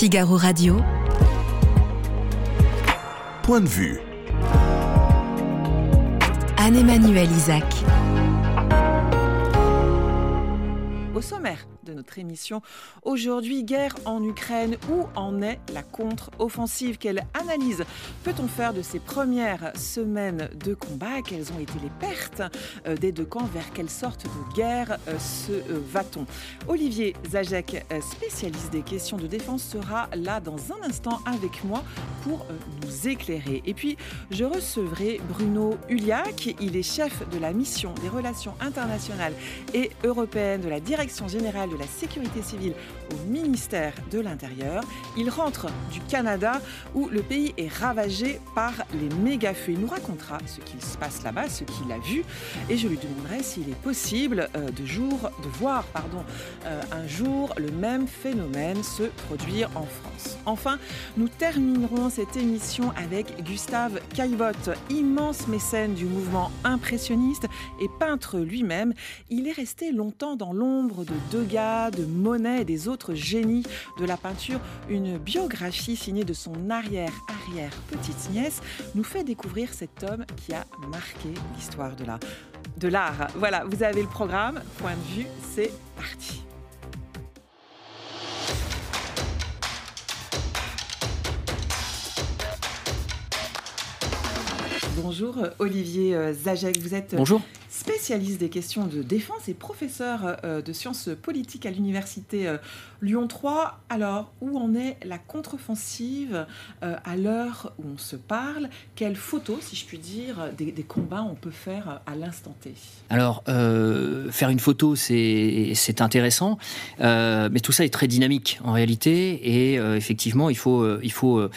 Figaro Radio. Point de vue. Anne-Emmanuel Isaac. Au sommaire de notre émission, aujourd'hui, guerre en Ukraine, où en est la contre-offensive? Quelle analyse peut-on faire de ces premières semaines de combat? Quelles ont été les pertes euh, des deux camps? Vers quelle sorte de guerre euh, se euh, va-t-on? Olivier Zajek, spécialiste des questions de défense, sera là dans un instant avec moi pour nous éclairer. Et puis, je recevrai Bruno Uliac. Il est chef de la mission des relations internationales et européennes de la Direction générale de la sécurité civile au ministère de l'Intérieur. Il rentre du Canada où le pays est ravagé par les méga-feux. Il nous racontera ce qu'il se passe là-bas, ce qu'il a vu, et je lui demanderai s'il est possible euh, de, jour, de voir pardon, euh, un jour le même phénomène se produire en France. Enfin, nous terminerons cette émission avec Gustave Caillebotte, immense mécène du mouvement impressionniste et peintre lui-même. Il est resté longtemps dans l'ombre de Degas, de Monet et des autres génies de la peinture. Une biographie signée de son arrière-arrière petite-nièce nous fait découvrir cet homme qui a marqué l'histoire de l'art. De l'art. Voilà, vous avez le programme. Point de vue, c'est parti. Bonjour Olivier Zajek, vous êtes Bonjour spécialiste des questions de défense et professeur euh, de sciences politiques à l'université euh, Lyon 3. Alors, où en est la contre-offensive euh, à l'heure où on se parle? Quelles photos, si je puis dire, des, combats on peut faire à l'instant T? Alors, faire une photo, c'est intéressant, mais tout ça est très dynamique en réalité, et effectivement, il faut, il faut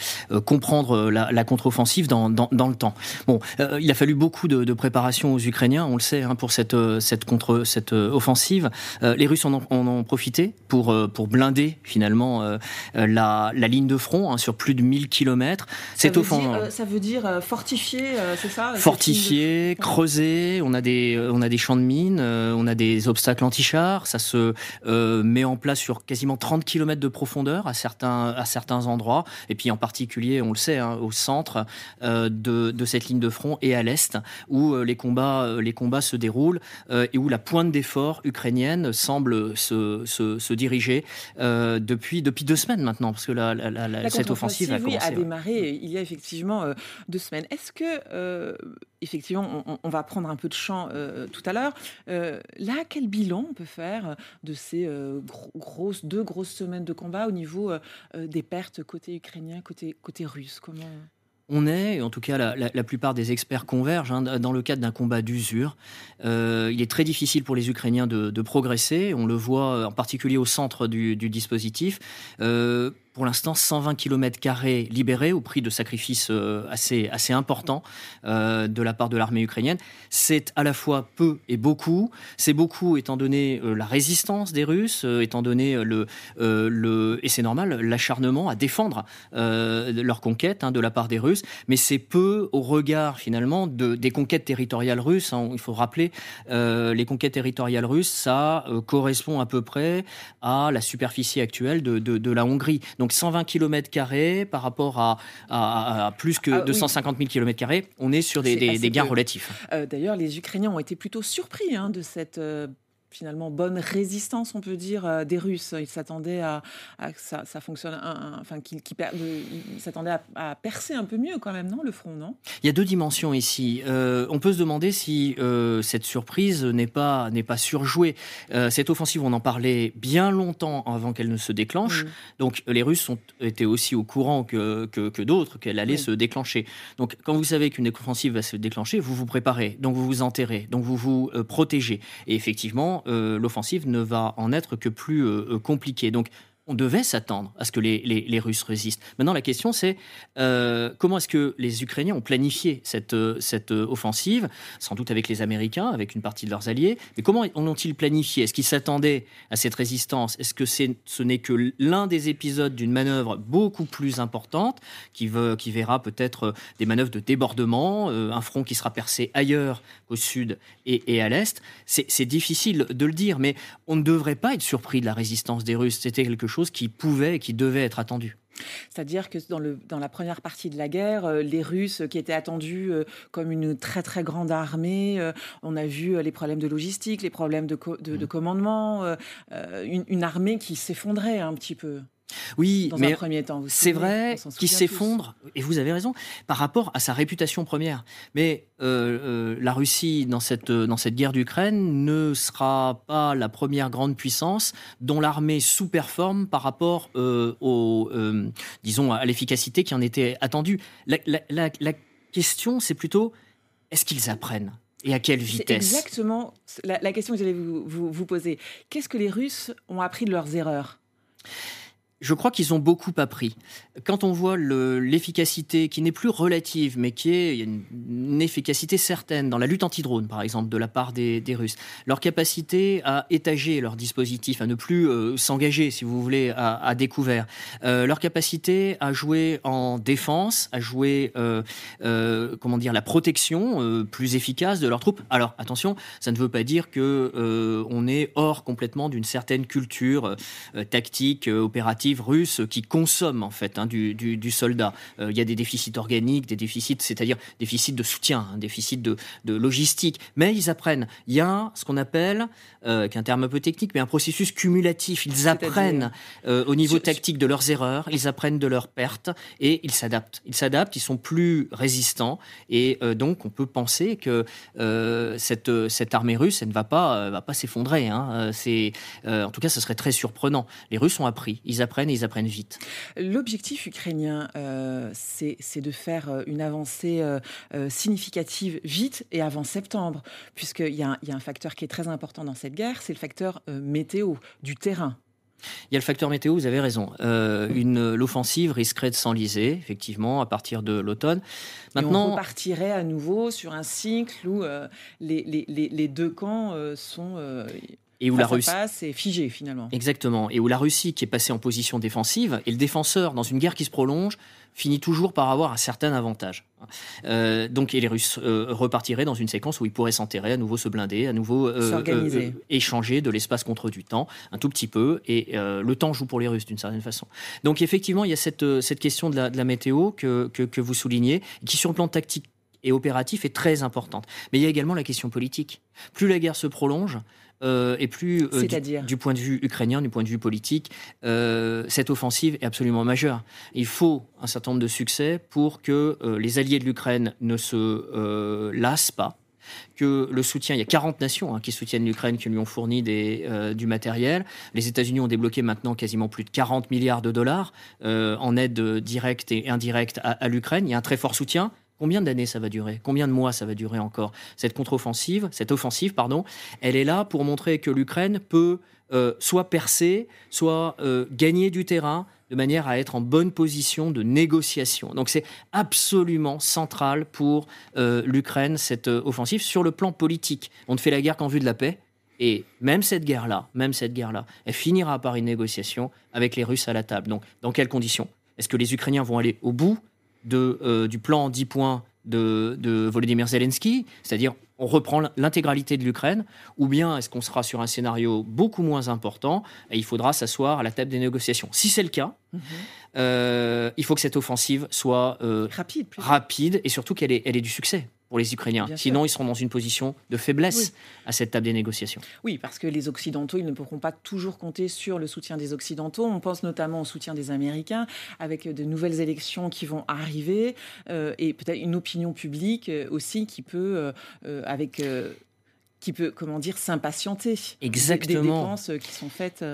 comprendre la, contre-offensive dans, dans, le temps. Bon, il a fallu beaucoup de préparation aux Ukrainiens, on le sait Hein, pour cette, euh, cette, contre, cette euh, offensive. Euh, les Russes en ont, profité pour, pour blinder finalement la, la, ligne de front hein, sur plus de 1000 km. Ça, veut dire, ça veut dire fortifier, c'est ça Fortifier, creuser, on a, des, on a des champs de mines, on a des obstacles anti-chars, ça se met en place sur quasiment 30 km de profondeur à certains, à certains endroits, et puis en particulier, on le sait, hein, au centre de, de, cette ligne de front et à l'est, où les combats, les combats se déroule euh, et où la pointe d'effort ukrainienne semble se, se, diriger euh, depuis, depuis deux semaines maintenant, parce que la, cette offensive a commencé. a démarré il y a effectivement euh, deux semaines. Est-ce que, effectivement, on, va prendre un peu de champ tout à l'heure, là, quel bilan on peut faire de ces grosses, deux grosses semaines de combat au niveau des pertes côté ukrainien, côté, côté russe? Comment on est, en tout cas la, plupart des experts convergent, hein, dans le cadre d'un combat d'usure. Euh, il est très difficile pour les Ukrainiens de, progresser, on le voit en particulier au centre du, dispositif. Euh, pour l'instant 120 km libérés au prix de sacrifices euh, assez, assez importants euh, de la part de l'armée ukrainienne. C'est à la fois peu et beaucoup. C'est beaucoup étant donné euh, la résistance des Russes, étant donné le, et c'est normal, l'acharnement à défendre leur conquête hein, de la part des Russes. Mais c'est peu au regard finalement de, des conquêtes territoriales russes. Hein. il faut rappeler, les conquêtes territoriales russes, ça correspond à peu près à la superficie actuelle de, la Hongrie. 120 km par rapport à, plus que 250 000 km, on est sur des, gains relatifs. Euh, d'ailleurs, les Ukrainiens ont été plutôt surpris hein, de cette euh, finalement bonne résistance, on peut dire, euh, des Russes. Ils s'attendaient à, que ça, fonctionne, enfin, qu'ils s'attendaient à, percer un peu mieux quand même, non, le front, non? Il y a deux dimensions ici. Euh, on peut se demander si euh, cette surprise n'est pas n'est pas surjouée. cette offensive, on en parlait bien longtemps avant qu'elle ne se déclenche. Mm. Donc les Russes ont été aussi au courant que que, d'autres qu'elle allait se déclencher. Donc quand vous savez qu'une offensive va se déclencher, vous vous préparez, donc vous vous enterrez, donc vous vous protégez. Et effectivement, l'offensive ne va en être que plus euh, euh, compliquée. On devait s'attendre à ce que les, Russes résistent. Maintenant, la question, c'est euh, comment est-ce que les Ukrainiens ont planifié cette, cette offensive, sans doute avec les Américains, avec une partie de leurs alliés, mais comment ont-ils planifié? Est-ce qu'ils s'attendaient à cette résistance? Est-ce que ce n'est que l'un des épisodes d'une manœuvre beaucoup plus importante, qui, veut, qui verra peut-être des manœuvres de débordement, euh, un front qui sera percé ailleurs qu'au sud et, et à l'est? C'est difficile de le dire, mais on ne devrait pas être surpris de la résistance des Russes. C'était quelque chose chose qui pouvait et qui devait être attendu. C'est-à-dire que dans, le, dans la première partie de la guerre, euh, les Russes qui étaient attendus euh, comme une très très grande armée, euh, on a vu les problèmes de logistique, les problèmes de, de, de mmh. commandement, une, une, armée qui s'effondrait un petit peu. Oui, mais c'est vrai qu'il s'effondre, et vous avez raison, par rapport à sa réputation première. Mais euh, euh, la Russie, dans cette, dans cette guerre d'Ukraine, ne sera pas la première grande puissance dont l'armée sous-performe par rapport euh, au, disons, à l'efficacité qui en était attendue. La, question, c'est plutôt, est-ce qu'ils apprennent et à quelle vitesse? Exactement la, question que j'allais vous, vous poser. Qu'est-ce que les Russes ont appris de leurs erreurs? Je crois qu'ils ont beaucoup appris. Quand on voit l'efficacité qui n'est plus relative, mais qui est une, efficacité certaine dans la lutte anti-drone, par exemple, de la part des, Russes, leur capacité à étager leur dispositif, à ne plus euh, s'engager, si vous voulez, à, découvert, euh, leur capacité à jouer en défense, à jouer, euh, comment dire, la protection plus efficace de leurs troupes. Alors attention, ça ne veut pas dire que on est hors complètement d'une certaine culture tactique, opérative russe qui consomme en fait hein, du, soldat. Euh, il y a des déficits organiques, des déficits, c'est-à-dire déficits de soutien, un déficit de, logistique. Mais ils apprennent. Il y a ce qu'on appelle, euh, qui est un terme un peu technique, mais un processus cumulatif. Ils apprennent euh, au niveau tactique de leurs erreurs, ils apprennent de leurs pertes et ils s'adaptent. Ils s'adaptent, ils sont plus résistants et donc on peut penser que cette, cette armée russe, elle ne va pas, va pas s'effondrer. Hein. C'est, en tout cas, ce serait très surprenant. Les Russes ont appris, ils apprennent et ils apprennent vite. L'objectif ukrainien, euh, c'est de faire euh, une avancée euh, significative vite et avant septembre, puisqu'il y, y, a un facteur qui est très important dans cette guerre, c'est le facteur météo, du terrain. Il y a le facteur météo, vous avez raison. L'offensive risquerait de s'enliser, effectivement, à partir de l'automne. Maintenant, on repartirait à nouveau sur un cycle où les, les, les, deux camps sont et où la Russie est figée finalement. Exactement, et où la Russie qui est passée en position défensive et le défenseur dans une guerre qui se prolonge finit toujours par avoir un certain avantage. Euh, donc, et les Russes euh, repartiraient dans une séquence où ils pourraient s'enterrer, à nouveau se blinder, à nouveau euh, échanger de l'espace contre du temps, un tout petit peu, et le temps joue pour les Russes d'une certaine façon. Donc, effectivement, il y a cette, cette question de la, de la météo que, que, que, vous soulignez, qui sur le plan tactique et opératif est très importante. Mais il y a également la question politique. Plus la guerre se prolonge, euh, et plus euh, du, point de vue ukrainien, du point de vue politique, euh, cette offensive est absolument majeure. Il faut un certain nombre de succès pour que les alliés de l'Ukraine ne se lassent pas que le soutien, il y a 40 nations hein, qui soutiennent l'Ukraine, qui lui ont fourni des, du matériel. Les États-Unis ont débloqué maintenant quasiment plus de 40 milliards de dollars en aide directe et indirecte à, à l'Ukraine. Il y a un très fort soutien. Combien d'années ça va durer? Combien de mois ça va durer encore? Cette contre-offensive, cette offensive, pardon, elle est là pour montrer que l'Ukraine peut euh, soit percer, soit euh, gagner du terrain de manière à être en bonne position de négociation. Donc c'est absolument central pour euh, l'Ukraine, cette offensive, sur le plan politique. On ne fait la guerre qu'en vue de la paix. Et même cette guerre-là, même cette guerre-là, elle finira par une négociation avec les Russes à la table. Donc, dans quelles conditions? Est-ce que les Ukrainiens vont aller au bout de, euh, du plan 10 points de, de Volodymyr Zelensky, c'est-à-dire on reprend l'intégralité de l'Ukraine, ou bien est-ce qu'on sera sur un scénario beaucoup moins important et il faudra s'asseoir à la table des négociations. Si c'est le cas, mhm. euh, il faut que cette offensive soit euh, rapide, rapide et surtout qu'elle ait, elle ait du succès pour les Ukrainiens. Sinon, ils seront dans une position de faiblesse à cette table des négociations. Oui, parce que les Occidentaux, ils ne pourront pas toujours compter sur le soutien des Occidentaux. On pense notamment au soutien des Américains, avec de nouvelles élections qui vont arriver, euh, et peut-être une opinion publique euh, aussi qui peut, euh, avec qui peut, comment dire, s'impatienter. Exactement. Des, dépenses qui sont faites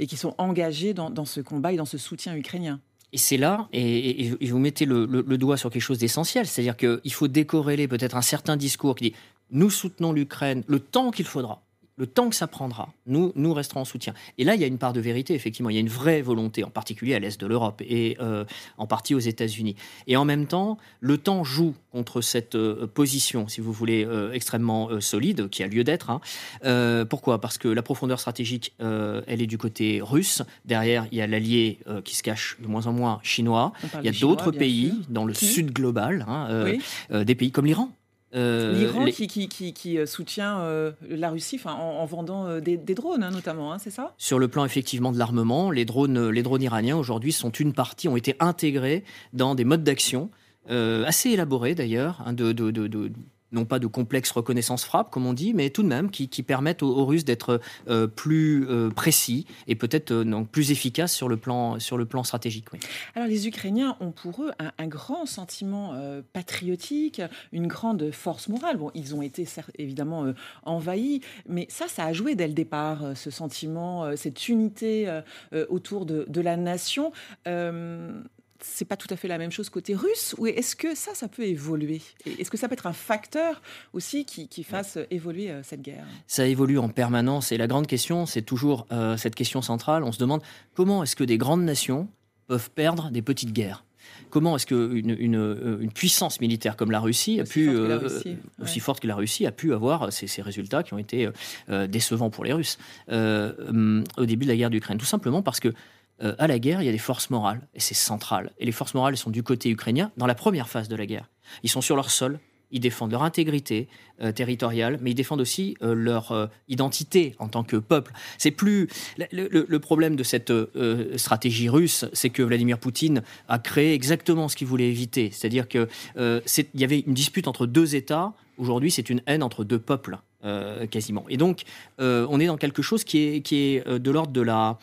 et qui sont engagées dans, dans, ce combat et dans ce soutien ukrainien. Et c'est là, et, vous mettez le, doigt sur quelque chose d'essentiel, c'est-à-dire qu'il faut décorréler peut-être un certain discours qui dit nous soutenons l'Ukraine le temps qu'il faudra le temps que ça prendra, nous, nous resterons en soutien. Et là, il y a une part de vérité, effectivement. Il y a une vraie volonté, en particulier à l'est de l'Europe et euh, en partie aux États-Unis. Et en même temps, le temps joue contre cette euh, position, si vous voulez, euh, extrêmement solide, qui a lieu d'être. Hein. pourquoi? Parce que la profondeur stratégique, elle est du côté russe. Derrière, il y a l'allié qui se cache de moins en moins chinois. Il y a d'autres pays dans le sud global, hein, des pays comme l'Iran L'Iran qui, qui, soutient la Russie en, vendant des, drones, hein, notamment, hein, c'est ça? Sur le plan effectivement de l'armement, les drones, les drones iraniens aujourd'hui sont une partie, ont été intégrés dans des modes d'action assez élaborés d'ailleurs, hein, de, de, de, non pas de complexe reconnaissance frappe, comme on dit, mais tout de même qui, permettent aux, Russes d'être euh, plus euh, précis et peut-être euh, plus efficaces sur le plan, sur le plan stratégique. Alors les Ukrainiens ont pour eux un, grand sentiment patriotique, une grande force morale. Bon, ils ont été évidemment envahis, mais ça, ça a joué dès le départ, ce sentiment, cette unité autour de, la nation c'est pas tout à fait la même chose côté russe Ou est-ce que ça, ça peut évoluer? Est-ce que ça peut être un facteur aussi qui, fasse évoluer euh, cette guerre? Ça évolue en permanence. Et la grande question, c'est toujours euh, cette question centrale. On se demande comment est-ce que des grandes nations peuvent perdre des petites guerres? Comment est-ce qu'une une, euh, une, puissance militaire comme la Russie a aussi pu, forte aussi forte que la Russie, a pu avoir ces, ces résultats qui ont été décevants pour les Russes au début de la guerre d'Ukraine? Tout simplement parce que euh, à la guerre, il y a des forces morales, et c'est central. Et les forces morales sont du côté ukrainien dans la première phase de la guerre. Ils sont sur leur sol, ils défendent leur intégrité euh, territoriale, mais ils défendent aussi euh, leur identité en tant que peuple. C'est plus le, problème de cette stratégie russe, c'est que Vladimir Poutine a créé exactement ce qu'il voulait éviter, c'est-à-dire qu'il y avait une dispute entre deux États. Aujourd'hui, c'est une haine entre deux peuples. Euh, quasiment. Et donc, euh, on est dans quelque chose qui est, qui est euh, de l'ordre de la,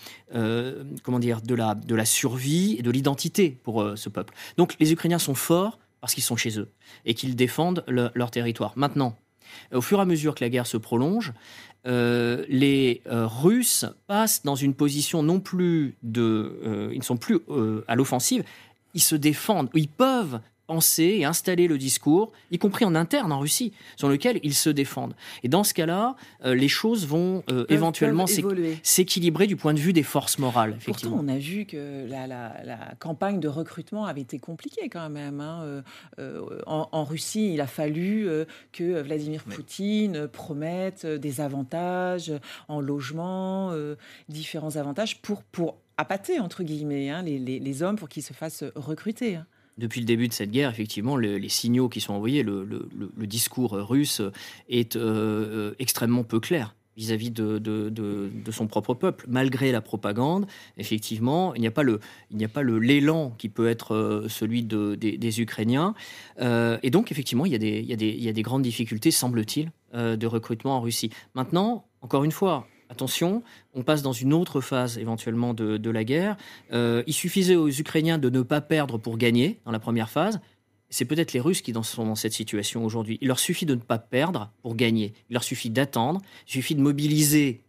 comment dire, de la, de la survie et de l'identité pour ce peuple. Donc, les Ukrainiens sont forts parce qu'ils sont chez eux et qu'ils défendent leur territoire. Maintenant, au fur et à mesure que la guerre se prolonge, les Russes passent dans une position non plus de, ils ne sont plus à l'offensive, ils se défendent, ils peuvent penser et installer le discours, y compris en interne en Russie, sur lequel ils se défendent. Et dans ce cas-là, euh, les choses vont euh, éventuellement s'équilibrer du point de vue des forces morales. Pourtant, on a vu que la, campagne de recrutement avait été compliquée quand même. Hein. Euh, en, Russie, il a fallu que Vladimir Poutine promette des avantages en logement, différents avantages pour, pour appâter, entre guillemets, hein, les, les, hommes pour qu'ils se fassent recruter. Hein depuis le début de cette guerre, effectivement, les signaux qui sont envoyés, le, discours russe est euh, extrêmement peu clair vis-à-vis de, son propre peuple. Malgré la propagande, effectivement, il n'y a pas l'élan qui peut être euh, celui des, Ukrainiens. Euh, et donc, effectivement, il y, a des, il, y a des, il y a des grandes difficultés, semble-t-il, de recrutement en Russie. Maintenant, encore une fois, attention, on passe dans une autre phase éventuellement de, la guerre. Euh, il suffisait aux Ukrainiens de ne pas perdre pour gagner dans la première phase. C'est peut-être les Russes qui sont dans cette situation aujourd'hui. Il leur suffit de ne pas perdre pour gagner. Il leur suffit d'attendre. Il suffit de mobiliser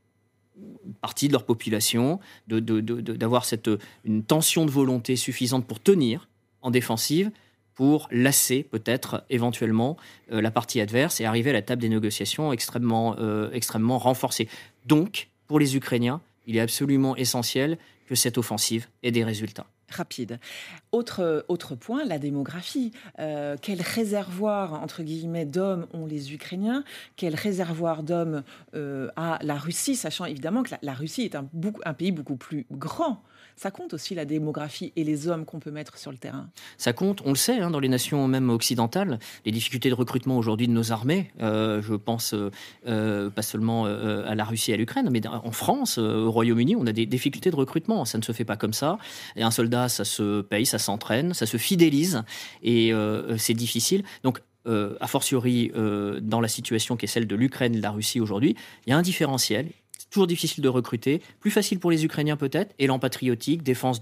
une partie de leur population, d'avoir cette une tension de volonté suffisante pour tenir en défensive pour lasser peut-être éventuellement euh, la partie adverse et arriver à la table des négociations extrêmement, euh, extrêmement renforcée. Donc, pour les Ukrainiens, il est absolument essentiel que cette offensive ait des résultats rapide. Autre, autre point, la démographie. Euh, quel réservoir, entre guillemets, d'hommes ont les Ukrainiens? Quel réservoir d'hommes a la Russie, sachant évidemment que la, Russie est un, pays beaucoup plus grand ça compte aussi la démographie et les hommes qu'on peut mettre sur le terrain. Ça compte, on le sait, hein, dans les nations même occidentales, les difficultés de recrutement aujourd'hui de nos armées, euh, je pense euh, euh, pas seulement à la Russie et à l'Ukraine, mais en France, au Royaume-Uni, on a des difficultés de recrutement. Ça ne se fait pas comme ça. Et un soldat, ça se paye, ça s'entraîne, ça se fidélise, et c'est difficile. Donc a fortiori dans la situation qui est celle de l'Ukraine et de la Russie aujourd'hui, il y a un différentiel toujours difficile de recruter, plus facile pour les Ukrainiens peut-être, élan patriotique, défense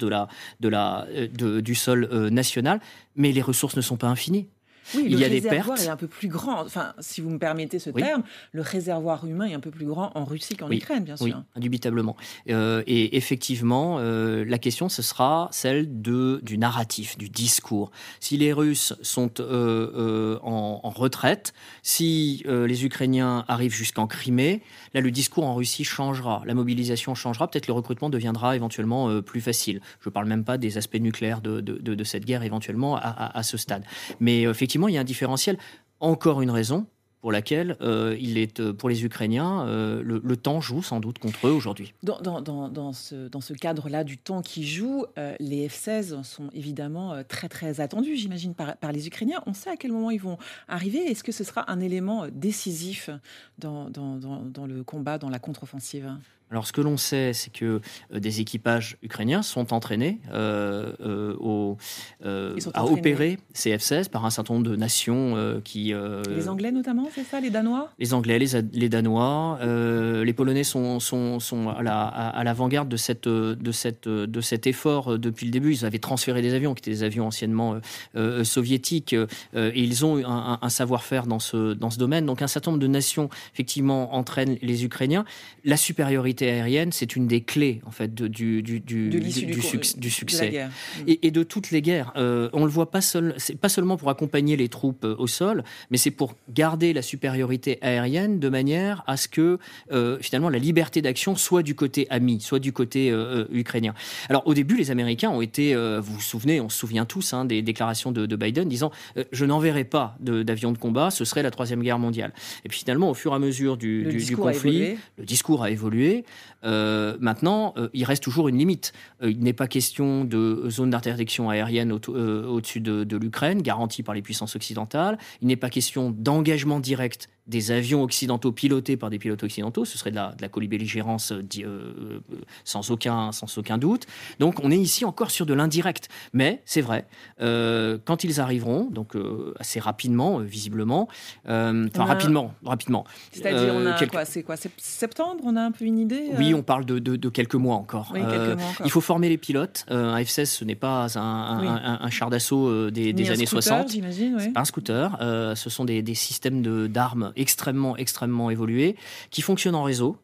euh, du sol euh, national, mais les ressources ne sont pas infinies. Oui, il y a des pertes. est un peu plus grand. Enfin, si vous me permettez ce terme, le réservoir humain est un peu plus grand en Russie qu'en Ukraine, bien sûr. Oui, indubitablement. Euh, et effectivement, euh, la question, ce sera celle de, du narratif, du discours. Si les Russes sont euh, en, en, retraite, si les Ukrainiens arrivent jusqu'en Crimée, là, le discours en Russie changera. La mobilisation changera. Peut-être le recrutement deviendra éventuellement plus facile. Je ne parle même pas des aspects nucléaires de, de, de, de cette guerre éventuellement à, à, à ce stade. Mais effectivement, il y a un différentiel. Encore une raison pour laquelle il est, pour les Ukrainiens, le, temps joue sans doute contre eux aujourd'hui. Dans, dans, ce, dans ce cadre-là du temps qui joue, les F-16 sont évidemment très très attendus, j'imagine, par, par, les Ukrainiens. On sait à quel moment ils vont arriver. Est-ce que ce sera un élément décisif dans, dans le combat, dans la contre-offensive? Alors, ce que l'on sait, c'est que euh, des équipages ukrainiens sont entraînés, euh, euh, à opérer ces F-16 par un certain nombre de nations qui. les Anglais notamment, c'est ça, les Danois? Les Anglais, les, les Danois, les Polonais sont, sont, sont à l'avant-garde de, cette, de, cette, de cet effort depuis le début. Ils avaient transféré des avions qui étaient des avions anciennement soviétiques et ils ont un, un savoir-faire dans ce, dans ce domaine. Donc, un certain nombre de nations effectivement entraînent les Ukrainiens. La supériorité aérienne, c'est une des clés en fait du, du, du, du, succès et, de toutes les guerres. Euh, on le voit pas seul, c'est pas seulement pour accompagner les troupes euh, au sol, mais c'est pour garder la supériorité aérienne de manière à ce que euh, finalement la liberté d'action soit du côté ami, soit du côté ukrainien. Alors au début, les Américains ont été, vous vous souvenez, on se souvient tous hein, des déclarations de, de Biden disant je n'enverrai pas d'avions de, combat, ce serait la troisième guerre mondiale. Et puis finalement, au fur et à mesure du, conflit, le discours a évolué. Euh, maintenant, euh, il reste toujours une limite. Euh, il n'est pas question de zone d'interdiction aérienne au-dessus de, de l'Ukraine, garantie par les puissances occidentales. Il n'est pas question d'engagement direct des avions occidentaux pilotés par des pilotes occidentaux, ce serait de la, de la colibelligérance euh, euh, sans, aucun, sans aucun doute. Donc on est ici encore sur de l'indirect. Mais c'est vrai, euh, quand ils arriveront, donc assez rapidement, visiblement, enfin rapidement, rapidement. C'est-à-dire, on a quoi C'est quoi Septembre On a un peu une idée Oui, on parle de, de, quelques mois encore. Il faut former les pilotes. un F-16, ce n'est pas un, un, char d'assaut des, des années scooter, 60. C'est pas un scooter. ce sont des, des systèmes d'armes extrêmement, extrêmement évolué, qui fonctionne en réseau.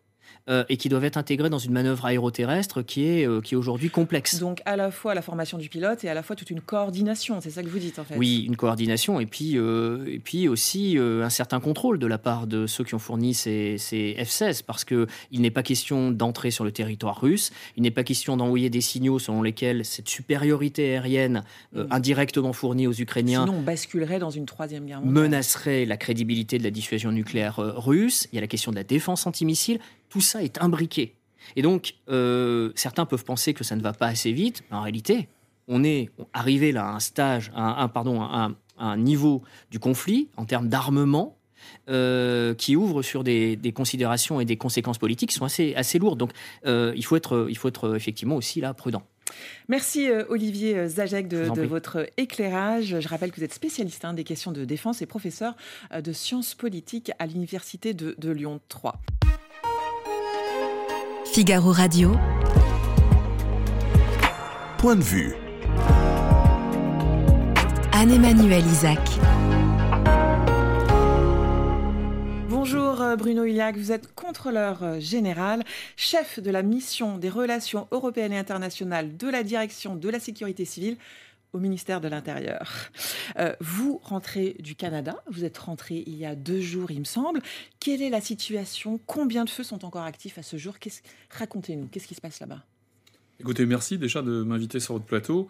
Euh, et qui doivent être intégrés dans une manœuvre aéroterrestre qui est, euh, qui est aujourd'hui complexe. Donc à la fois la formation du pilote et à la fois toute une coordination, c'est ça que vous dites en fait Oui, une coordination et puis, euh, et puis aussi un certain contrôle de la part de ceux qui ont fourni ces, ces F-16 parce qu'il n'est pas question d'entrer sur le territoire russe, il n'est pas question d'envoyer des signaux selon lesquels cette supériorité aérienne indirectement fournie aux Ukrainiens Sinon on basculerait dans une troisième guerre mondiale. menacerait la crédibilité de la dissuasion nucléaire russe. Il y a la question de la défense antimissile tout ça est imbriqué. Et donc, euh, certains peuvent penser que ça ne va pas assez vite, mais en réalité, on est arrivé là à un stage, à un, pardon, à un, niveau du conflit en termes d'armement euh, qui ouvre sur des, considérations et des conséquences politiques qui sont assez, assez lourdes. Donc, euh, il, faut être, il faut être effectivement aussi là prudent. Merci Olivier Zajek de, votre éclairage. Je rappelle que vous êtes spécialiste hein, des questions de défense et professeur de sciences politiques à l'Université de, de Lyon 3. Figaro Radio. Point de vue. Anne-Emmanuel Isaac. Bonjour euh, Bruno Iliac, vous êtes contrôleur euh, général, chef de la mission des relations européennes et internationales de la direction de la sécurité civile au ministère de l'Intérieur. Euh, vous rentrez du Canada, vous êtes rentré il y a deux jours, il me semble. Quelle est la situation? Combien de feux sont encore actifs à ce jour? Racontez-nous, qu'est-ce qui se passe là-bas? Écoutez, merci déjà de m'inviter sur votre plateau.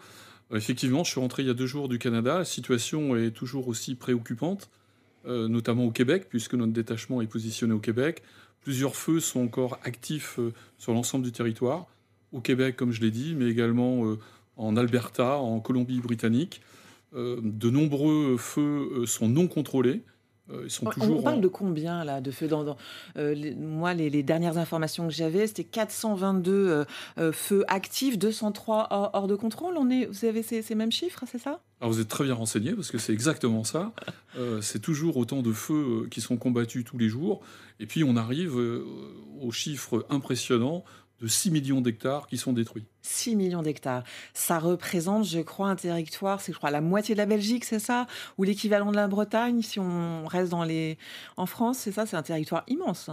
Euh, effectivement, je suis rentré il y a deux jours du Canada. La situation est toujours aussi préoccupante, euh, notamment au Québec, puisque notre détachement est positionné au Québec. Plusieurs feux sont encore actifs sur l'ensemble du territoire, au Québec, comme je l'ai dit, mais également en Alberta, en Colombie-Britannique. Euh, de nombreux feux euh, sont non contrôlés. Euh, ils sont toujours on parle de combien là de feux dans, Moi, les, dernières informations que j'avais, c'était 422 feux actifs, 203 hors, de contrôle. On est, vous avez ces, mêmes chiffres, c'est ça? Alors vous êtes très bien renseigné parce que c'est exactement ça. c'est toujours autant de feux qui sont combattus tous les jours. Et puis on arrive aux chiffres impressionnants de 6 millions d'hectares qui sont détruits. 6 millions d'hectares. Ça représente, je crois, un territoire, c'est je crois la moitié de la Belgique, c'est ça? Ou l'équivalent de la Bretagne, si on reste dans les... en France, c'est ça? C'est un territoire immense.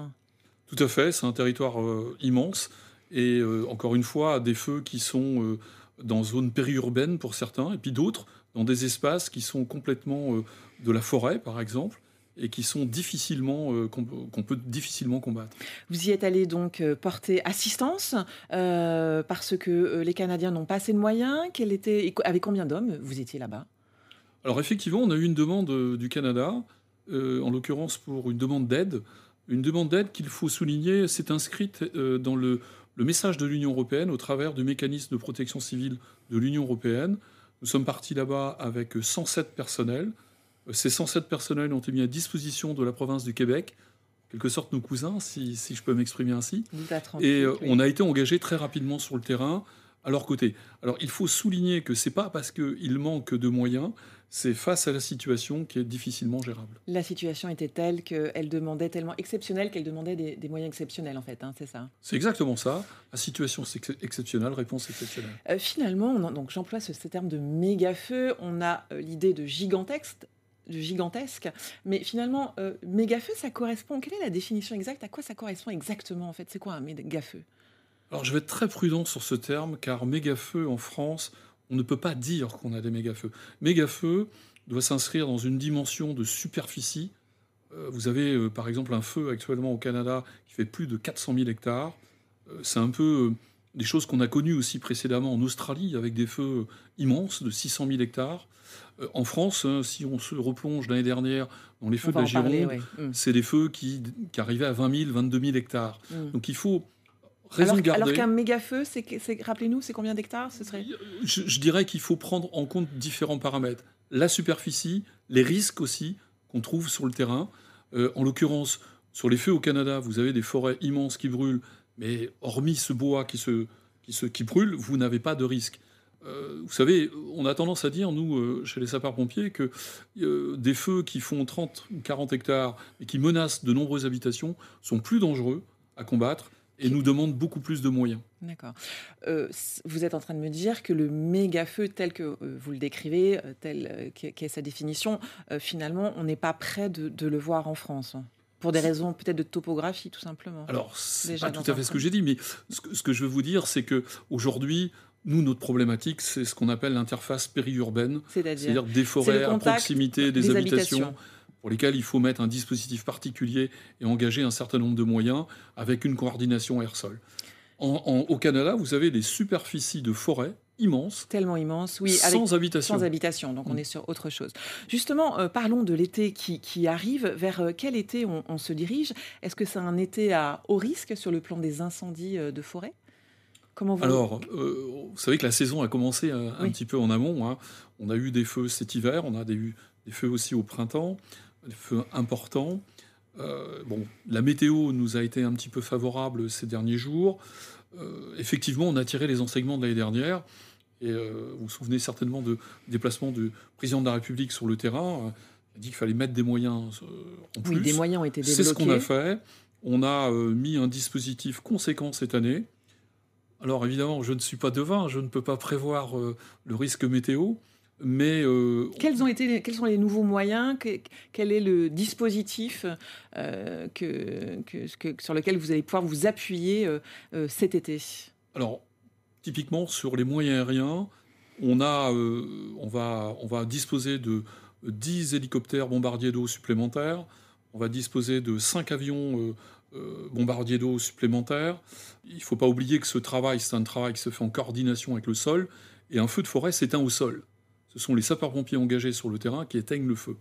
Tout à fait, c'est un territoire euh, immense. Et euh, encore une fois, des feux qui sont euh, dans zone périurbaine pour certains, et puis d'autres dans des espaces qui sont complètement de la forêt, par exemple et qui sont difficilement euh, qu'on peut difficilement combattre. Vous y êtes allé donc euh, porter assistance euh, parce que les Canadiens n'ont pas assez de moyens. Quel était avec combien d'hommes vous étiez là-bas? Alors effectivement, on a eu une demande du Canada en l'occurrence pour une demande d'aide. Une demande d'aide qu'il faut souligner, c'est inscrite dans le, le message de l'Union européenne au travers du mécanisme de protection civile de l'Union européenne. Nous sommes partis là-bas avec 107 personnels. Ces 107 personnels ont été mis à disposition de la province du Québec, en quelque sorte nos cousins, si, je peux m'exprimer ainsi. Et euh, on a été engagé très rapidement sur le terrain à leur côté. Alors il faut souligner que ce n'est pas parce qu'il manque de moyens, c'est face à la situation qui est difficilement gérable. La situation était telle qu'elle demandait tellement exceptionnelle qu'elle demandait des, moyens exceptionnels, en fait, hein, c'est ça C'est exactement ça. La situation exceptionnelle, réponse exceptionnelle. Euh, finalement, donc j'emploie ce, terme de méga-feu, on a euh, l'idée de gigantesque, gigantesque. Mais finalement, euh, méga-feu, ça correspond. Quelle est la définition exacte? À quoi ça correspond exactement en fait? C'est quoi un méga-feu? Alors je vais être très prudent sur ce terme, car méga-feu en France, on ne peut pas dire qu'on a des méga-feux. Méga-feu doit s'inscrire dans une dimension de superficie. Euh, vous avez euh, par exemple un feu actuellement au Canada qui fait plus de 400 000 hectares. Euh, c'est un peu des choses qu'on a connues aussi précédemment en Australie avec des feux immenses de 600 000 hectares. En France, hein, si on se replonge l'année dernière dans les feux de la Gironde, mm. c'est des feux qui, arrivaient à 20 000, 22 000 hectares. Mm. Donc il faut alors, qu'un méga feu, c'est, rappelez-nous, c'est combien d'hectares ce serait? Je, dirais qu'il faut prendre en compte différents paramètres. La superficie, les risques aussi qu'on trouve sur le terrain. Euh, en l'occurrence, sur les feux au Canada, vous avez des forêts immenses qui brûlent, mais hormis ce bois qui, se, qui, se, qui brûle, vous n'avez pas de risque. Euh, vous savez, on a tendance à dire, nous, euh, chez les sapeurs-pompiers, que des feux qui font 30 ou 40 hectares et qui menacent de nombreuses habitations sont plus dangereux à combattre et nous demande beaucoup plus de moyens. D'accord. Euh, vous êtes en train de me dire que le méga feu tel que euh, vous le décrivez, euh, tel qu'est sa définition, finalement, on n'est pas prêt de, le voir en France pour des raisons peut-être de topographie, tout simplement. Alors, c'est pas tout à fait ce que j'ai dit, mais ce que, je veux vous dire, c'est que aujourd'hui, nous, notre problématique, c'est ce qu'on appelle l'interface périurbaine, c'est-à-dire des forêts à proximité des, habitations pour lesquels il faut mettre un dispositif particulier et engager un certain nombre de moyens avec une coordination air-sol. au Canada, vous avez des superficies de forêt immenses. Tellement immenses, oui. Sans habitation. Sans habitation, donc on mm. est sur autre chose. Justement, euh, parlons de l'été qui, arrive. Vers euh, quel été on, se dirige? Est-ce que c'est un été à haut risque sur le plan des incendies euh, de forêt? Comment vous... Alors, vous savez que la saison a commencé un, petit peu en amont. Hein. On a eu des feux cet hiver, on a eu des feux aussi au printemps des feux importants. Bon, la météo nous a été un petit peu favorable ces derniers jours. Euh, effectivement, on a tiré les enseignements de l'année dernière. Et euh, vous vous souvenez certainement de déplacement du président de la République sur le terrain. Il a dit qu'il fallait mettre des moyens en plus. Oui, des moyens ont été débloqués. C'est ce qu'on a fait. On a mis un dispositif conséquent cette année. Alors évidemment, je ne suis pas devin, je ne peux pas prévoir le risque météo. Mais euh, quels, ont été, quels sont les nouveaux moyens? Quel est le dispositif euh, que, sur lequel vous allez pouvoir vous appuyer euh, cet été? Alors, typiquement sur les moyens aériens, on, on, va, disposer de 10 hélicoptères bombardiers d'eau supplémentaires, on va disposer de 5 avions bombardiers d'eau supplémentaires. Il ne faut pas oublier que ce travail, c'est un travail qui se fait en coordination avec le sol, et un feu de forêt s'éteint au sol ce sont les sapeurs-pompiers engagés sur le terrain qui éteignent le feu.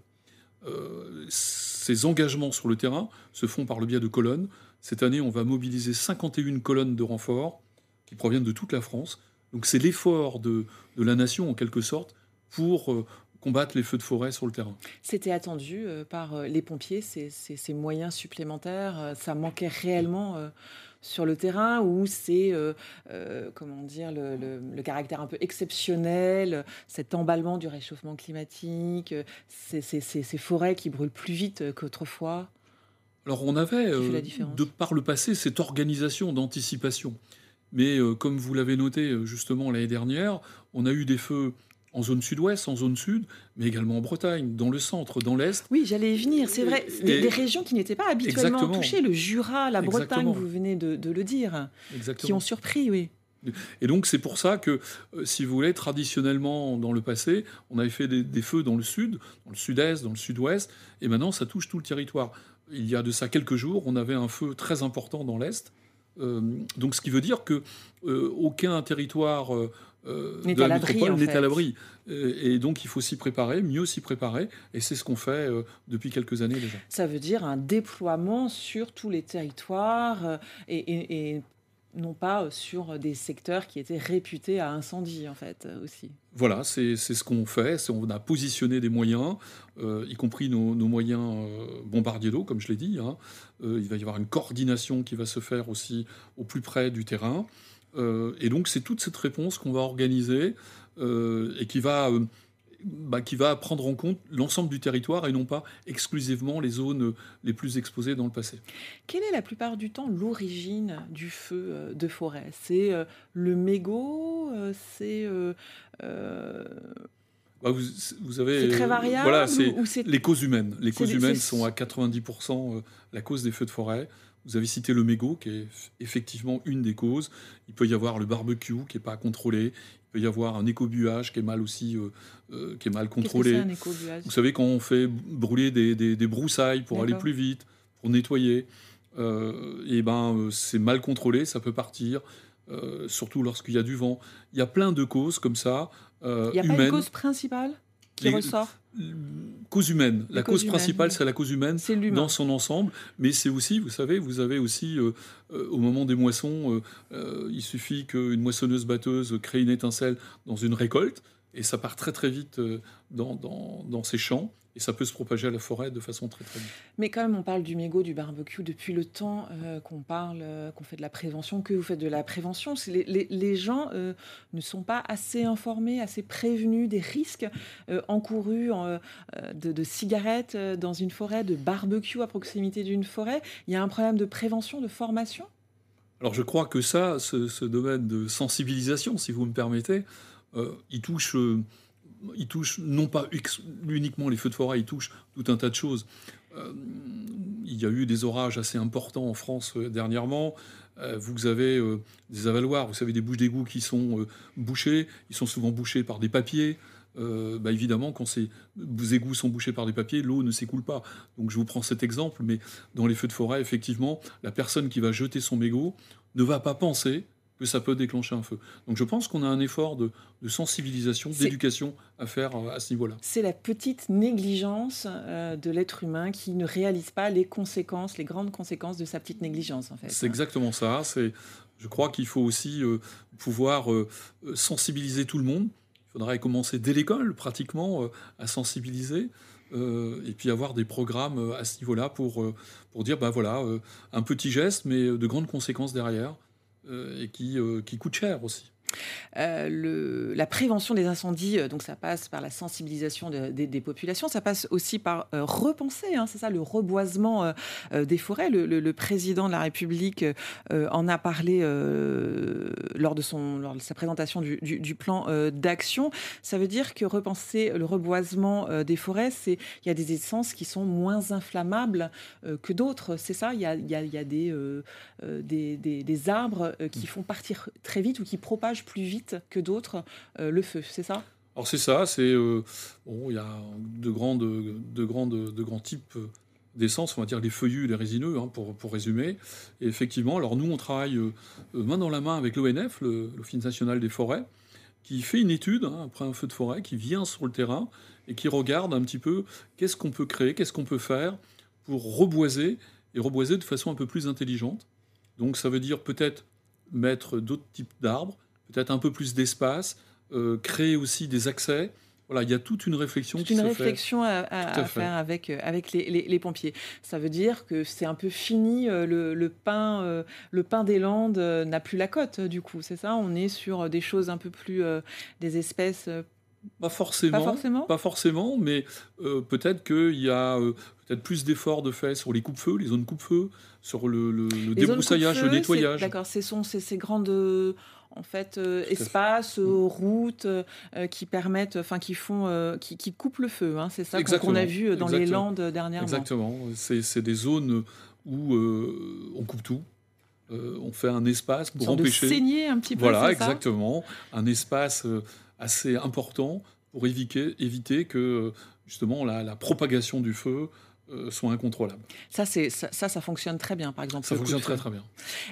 Euh, ces engagements sur le terrain se font par le biais de colonnes. Cette année, on va mobiliser 51 colonnes de renfort qui proviennent de toute la France. Donc c'est l'effort de, la nation, en quelque sorte, pour euh, combattre les feux de forêt sur le terrain. C'était attendu euh, par les pompiers, ces, ces moyens supplémentaires. ça manquait réellement sur le terrain ou c'est euh, euh, comment dire le, caractère un peu exceptionnel, cet emballement du réchauffement climatique, ces, ces, forêts qui brûlent plus vite qu'autrefois? Alors on avait, euh, de par le passé, cette organisation d'anticipation. Mais comme vous l'avez noté justement l'année dernière, on a eu des feux en zone sud-ouest, en zone sud, mais également en Bretagne, dans le centre, dans l'est. Oui, j'allais y venir, c'est vrai. Des, régions qui n'étaient pas habituellement touchées, le Jura, la Bretagne, vous venez de, le dire, qui ont surpris, oui. Et donc c'est pour ça que, euh, si vous voulez, traditionnellement dans le passé, on avait fait des, feux dans le sud, dans le sud-est, dans le sud-ouest, et maintenant ça touche tout le territoire. Il y a de ça quelques jours, on avait un feu très important dans l'est, donc ce qui veut dire que aucun territoire de la métropole n'est à l'abri. Et donc il faut s'y préparer, mieux s'y préparer, et c'est ce qu'on fait depuis quelques années déjà. Ça veut dire un déploiement sur tous les territoires et, et non pas sur des secteurs qui étaient réputés à incendie, en fait, aussi. Voilà, c'est ce qu'on fait. On a positionné des moyens, euh, y compris nos, moyens euh, bombardiers d'eau, comme je l'ai dit. Hein. Euh, il va y avoir une coordination qui va se faire aussi au plus près du terrain. et donc, c'est toute cette réponse qu'on va organiser et qui va bah, qui va prendre en compte l'ensemble du territoire et non pas exclusivement les zones les plus exposées dans le passé. Quelle est la plupart du temps l'origine du feu euh, de forêt? C'est euh, le mégot euh, C'est bah, vous, avez, très variable. Voilà, c'est les causes humaines. Les causes humaines sont à 90% la cause des feux de forêt. Vous avez cité le mégot, qui est effectivement une des causes. Il peut y avoir le barbecue, qui n'est pas contrôlé peut y avoir un écobuage qui est mal aussi euh, euh, qui est mal contrôlé. Vous savez quand on fait brûler des, broussailles pour aller plus vite, pour nettoyer, euh, et ben c'est mal contrôlé, ça peut partir, surtout lorsqu'il y a du vent. Il y a plein de causes comme ça. Il n'y a pas une cause principale? Qui ressort Cause humaine. la cause principale, c'est la cause humaine dans son ensemble. Mais c'est aussi, vous savez, vous avez aussi, euh, euh, au moment des moissons, euh, il suffit qu'une moissonneuse-batteuse crée une étincelle dans une récolte, et ça part très très vite dans, dans, dans ces champs et ça peut se propager à la forêt de façon très très vite. Mais quand même, on parle du mégot, du barbecue depuis le temps euh, qu'on parle, euh, qu'on fait de la prévention, que vous faites de la prévention. Les, les, les gens euh, ne sont pas assez informés, assez prévenus des risques encourus de, de, cigarettes dans une forêt, de barbecue à proximité d'une forêt. Il y a un problème de prévention, de formation? Alors je crois que ça, ce, ce domaine de sensibilisation, si vous me permettez, il touche il touche non pas uniquement les feux de forêt, il touche tout un tas de choses. Euh, il y a eu des orages assez importants en France euh, dernièrement. Euh, vous avez des avaloirs, vous savez, des bouches d'égout qui sont bouchées. Ils sont souvent bouchés par des papiers. Bah, évidemment, quand ces égouts sont bouchés par des papiers, l'eau ne s'écoule pas. Donc je vous prends cet exemple, mais dans les feux de forêt, effectivement, la personne qui va jeter son mégot ne va pas penser que ça peut déclencher un feu. Donc je pense qu'on a un effort de, sensibilisation, d'éducation à faire euh, à ce niveau-là. C'est la petite négligence euh, de l'être humain qui ne réalise pas les conséquences, les grandes conséquences de sa petite négligence, en fait. C'est exactement ça. C'est, je crois qu'il faut aussi euh, pouvoir sensibiliser tout le monde. Il faudrait commencer dès l'école, pratiquement, à sensibiliser. et puis avoir des programmes à ce niveau-là pour, pour dire, ben voilà, un petit geste, mais de grandes conséquences derrière. Euh, et euh, qui coûte cher aussi. Euh, le, la prévention des incendies, euh, donc ça passe par la sensibilisation des populations, ça passe aussi par euh, repenser, hein, c'est ça, le reboisement des forêts. Le, président de la République en a parlé lors, de son, lors de sa présentation du, du, plan d'action. Ça veut dire que repenser le reboisement des forêts, c'est il y a des essences qui sont moins inflammables que d'autres, c'est ça. Il y a, il y a, il y a des, des, des, des, arbres qui font partir très vite ou qui propagent plus vite que d'autres euh, le feu, c'est ça? Alors c'est ça, c'est euh, bon, il y a de de de grands types d'essence, on va dire les feuillus, les résineux, hein, pour, pour, résumer. Et effectivement, alors nous on travaille euh, main dans la main avec l'ONF, l'Office national des forêts, qui fait une étude hein, après un feu de forêt, qui vient sur le terrain et qui regarde un petit peu qu'est-ce qu'on peut créer, qu'est-ce qu'on peut faire pour reboiser et reboiser de façon un peu plus intelligente. Donc ça veut dire peut-être mettre d'autres types d'arbres, peut-être un peu plus d'espace, euh, créer aussi des accès. Voilà, il y a toute une réflexion toute une réflexion à, faire avec, euh, avec les, pompiers. Ça veut dire que c'est un peu fini, euh, le, le pain, le pain des Landes n'a plus la cote, du coup, c'est ça? On est sur des choses un peu plus, des espèces pas forcément, pas forcément, pas forcément mais peut-être qu'il y a peut-être plus d'efforts de fait sur les coupe-feux, les zones coupe-feu, sur le, le, le débroussaillage, le nettoyage. D'accord, ce sont ces, ces grandes en fait euh, espaces, euh, routes euh, qui permettent, enfin qui font, qui, qui, coupent le feu. Hein, c'est ça qu'on a vu dans les Landes dernièrement. Exactement. C'est des zones où on coupe tout. on fait un espace pour empêcher. De saigner un petit peu. Voilà, exactement. un espace assez important pour éviter, éviter que justement la, propagation du feu euh, sont incontrôlables. Ça, c'est ça, ça, fonctionne très bien, par exemple. Ça fonctionne très très bien.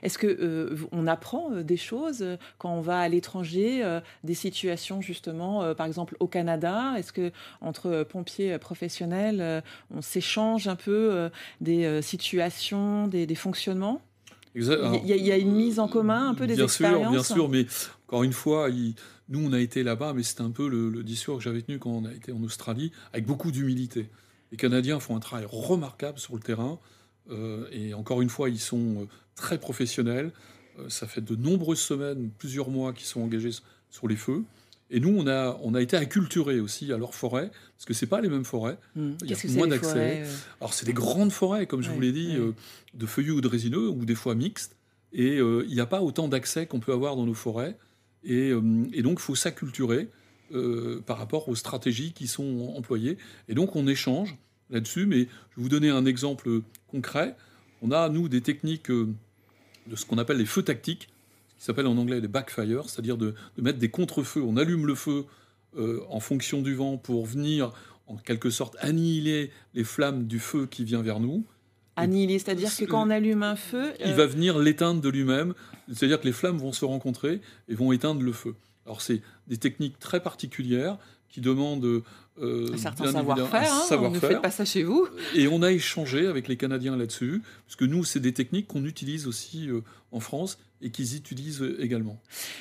Est-ce que euh, on apprend euh, des choses quand on va à l'étranger, des situations justement, par exemple au Canada? Est-ce que entre pompiers professionnels, on s'échange un peu des situations, des, fonctionnements? Il y, a une mise en commun un peu des bien expériences. Sûr, bien sûr, mais encore une fois, nous on a été là-bas, mais c'était un peu le, le discours que j'avais tenu quand on a été en Australie, avec beaucoup d'humilité. Les Canadiens font un travail remarquable sur le terrain. Euh, et encore une fois, ils sont euh, très professionnels. Euh, ça fait de nombreuses semaines, plusieurs mois qu'ils sont engagés sur les feux. Et nous, on a, on a été acculturés aussi à leurs forêts, parce que ce pas les mêmes forêts. Mmh. Il y a moins d'accès. Alors, c'est des grandes forêts, comme je vous l'ai dit, de feuillus ou de résineux, ou des fois mixtes. Et il n'y a pas autant d'accès qu'on peut avoir dans nos forêts. Et, et donc, il faut s'acculturer. Euh, par rapport aux stratégies qui sont employées. Et donc on échange là-dessus, mais je vais vous donner un exemple concret. On a, nous, des techniques euh, de ce qu'on appelle les feux tactiques, qui s'appellent en anglais les backfire, c'est-à-dire de, mettre des contre-feux. On allume le feu euh, en fonction du vent pour venir, en quelque sorte, annihiler les flammes du feu qui vient vers nous. Annihiler, c'est-à-dire que quand on allume un feu... Il va venir l'éteindre de lui-même, c'est-à-dire que les flammes vont se rencontrer et vont éteindre le feu. Alors c'est des techniques très particulières qui demandent euh, un certain savoir-faire. Hein, ne fait pas ça chez vous. Et on a échangé avec les Canadiens là-dessus, parce que nous, c'est des techniques qu'on utilise aussi euh, en France et qu'ils utilisent également.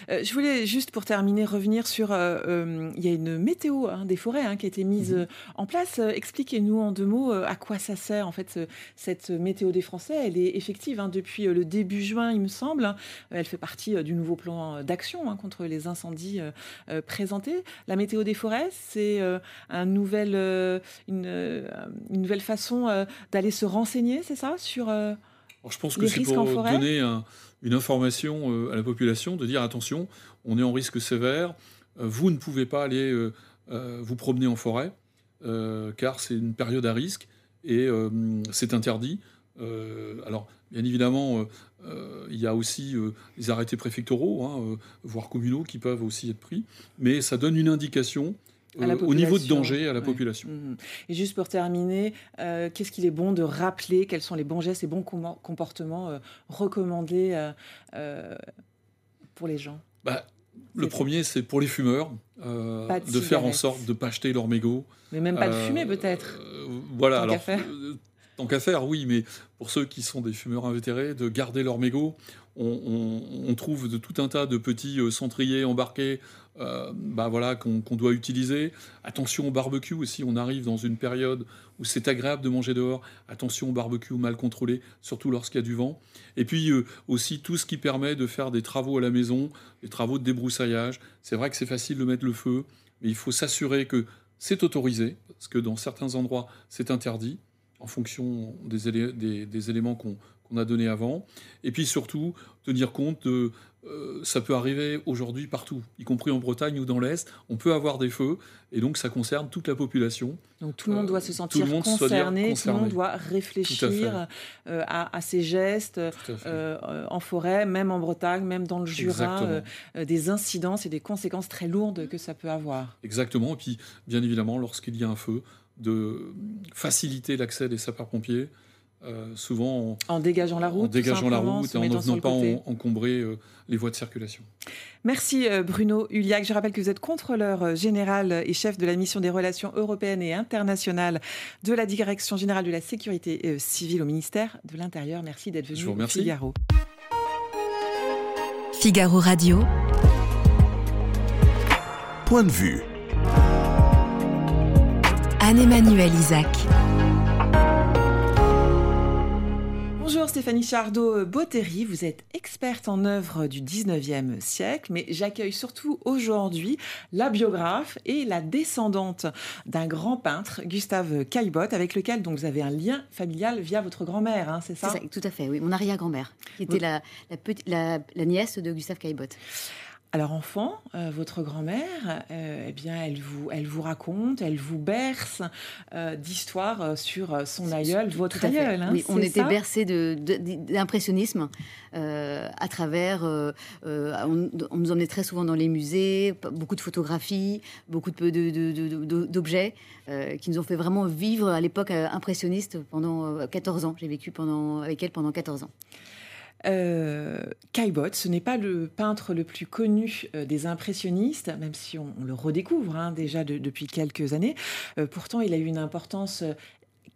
Euh, je voulais juste pour terminer revenir sur, euh, euh, il y a une météo hein, des forêts hein, qui a été mise mhm. en place. Expliquez-nous en deux mots à quoi ça sert en fait cette météo des Français. Elle est effective hein, depuis le début juin, il me semble. Elle fait partie du nouveau plan d'action contre les incendies présentés. La météo des forêts, c'est un nouvel, une, une, nouvelle façon d'aller se renseigner, c'est ça, sur je pense que c'est pour donner une information euh, à la population, de dire attention, on est en risque sévère, euh, vous ne pouvez pas aller euh, vous promener en forêt, car c'est une période à risque et c'est interdit. alors, bien évidemment, il y a aussi les arrêtés préfectoraux, hein, voire communaux, qui peuvent aussi être pris, mais ça donne une indication au niveau de danger à la population. Mhm. Et juste pour terminer, euh, qu'est-ce qu'il est bon de rappeler? Quels sont les bons gestes et bons comportements euh, recommandés pour les gens? Bah, Le premier, c'est pour les fumeurs, de, faire en sorte de ne pas acheter leur mégot. Mais même pas de fumer peut-être. voilà, alors tant qu'à faire, oui, mais pour ceux qui sont des fumeurs invétérés, de garder leur mégot. On, trouve de tout un tas de petits centriers embarqués euh, bah voilà, qu'on doit utiliser. Attention au barbecue aussi, on arrive dans une période où c'est agréable de manger dehors. Attention au barbecue mal contrôlé, surtout lorsqu'il y a du vent. Et puis euh, aussi tout ce qui permet de faire des travaux à la maison, des travaux de débroussaillage. C'est vrai que c'est facile de mettre le feu, mais il faut s'assurer que c'est autorisé, parce que dans certains endroits c'est interdit en fonction des, des éléments qu'on qu'on a donné avant. Et puis surtout, tenir compte de... Euh, ça peut arriver aujourd'hui partout, y compris en Bretagne ou dans l'Est. On peut avoir des feux, et donc ça concerne toute la population. Donc tout le monde doit se sentir concerné, tout le monde doit réfléchir euh, à, ses gestes euh, en forêt, même en Bretagne, même dans le Jura, des incidences et des conséquences très lourdes que ça peut avoir. Exactement, et puis bien évidemment, lorsqu'il y a un feu, de faciliter l'accès des sapeurs-pompiers, euh, souvent en, dégageant la route, en dégageant la route et en ne venant pas encombrer euh, les voies de circulation. Merci euh, Bruno Uliac. Je rappelle que vous êtes contrôleur général et chef de la mission des relations européennes et internationales de la Direction générale de la sécurité civile au ministère de l'Intérieur. Merci d'être venu au Figaro. Figaro Radio. Point de vue. Anne-Emmanuel Isaac. Bonjour Stéphanie Chardot-Bottery, vous êtes experte en œuvre du 19e siècle, mais j'accueille surtout aujourd'hui la biographe et la descendante d'un grand peintre, Gustave Caillebotte, avec lequel donc vous avez un lien familial via votre grand-mère, hein, c'est ça? C'est ça, tout à fait, oui, mon arrière-grand-mère, qui était la, la, nièce de Gustave Caillebotte. Alors enfant, euh, votre grand-mère, euh, eh bien, elle vous, elle vous raconte, elle vous berce euh, d'histoires sur son aïeul, votre aïeul. Hein, oui, on était bercé d'impressionnisme à travers. On, nous emmenait très souvent dans les musées, beaucoup de photographies, beaucoup d'objets de, qui nous ont fait vraiment vivre à l'époque impressionniste pendant 14 ans. J'ai vécu pendant, avec elle pendant 14 ans. Euh, ce n'est pas le peintre le plus connu euh, des impressionnistes, même si on, le redécouvre hein, déjà depuis quelques années. Euh, pourtant, il a eu une importance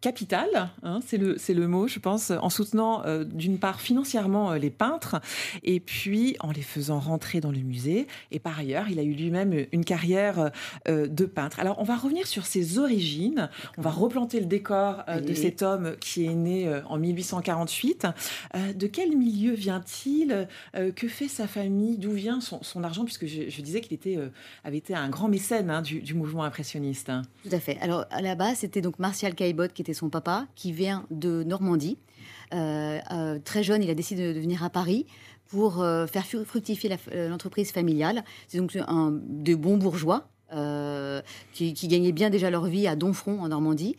capital, hein, c'est le, le mot, je pense, en soutenant euh, d'une part financièrement euh, les peintres et puis en les faisant rentrer dans le musée. Et par ailleurs, il a eu lui-même une carrière euh, de peintre. Alors, on va revenir sur ses origines. On va replanter le décor de cet homme qui est né en 1848. de quel milieu vient-il? Que fait sa famille? D'où vient son, argent? Puisque je, disais qu'il était, avait été un grand mécène hein, du, mouvement impressionniste. Tout à fait. Alors, à la base, c'était donc Martial Caillebotte qui était son papa, qui vient de Normandie. Euh, euh, très jeune, il a décidé de venir à Paris pour euh, faire fructifier l'entreprise familiale. C'est donc un de bons bourgeois qui, qui, gagnaient bien déjà leur vie à Donfront en Normandie.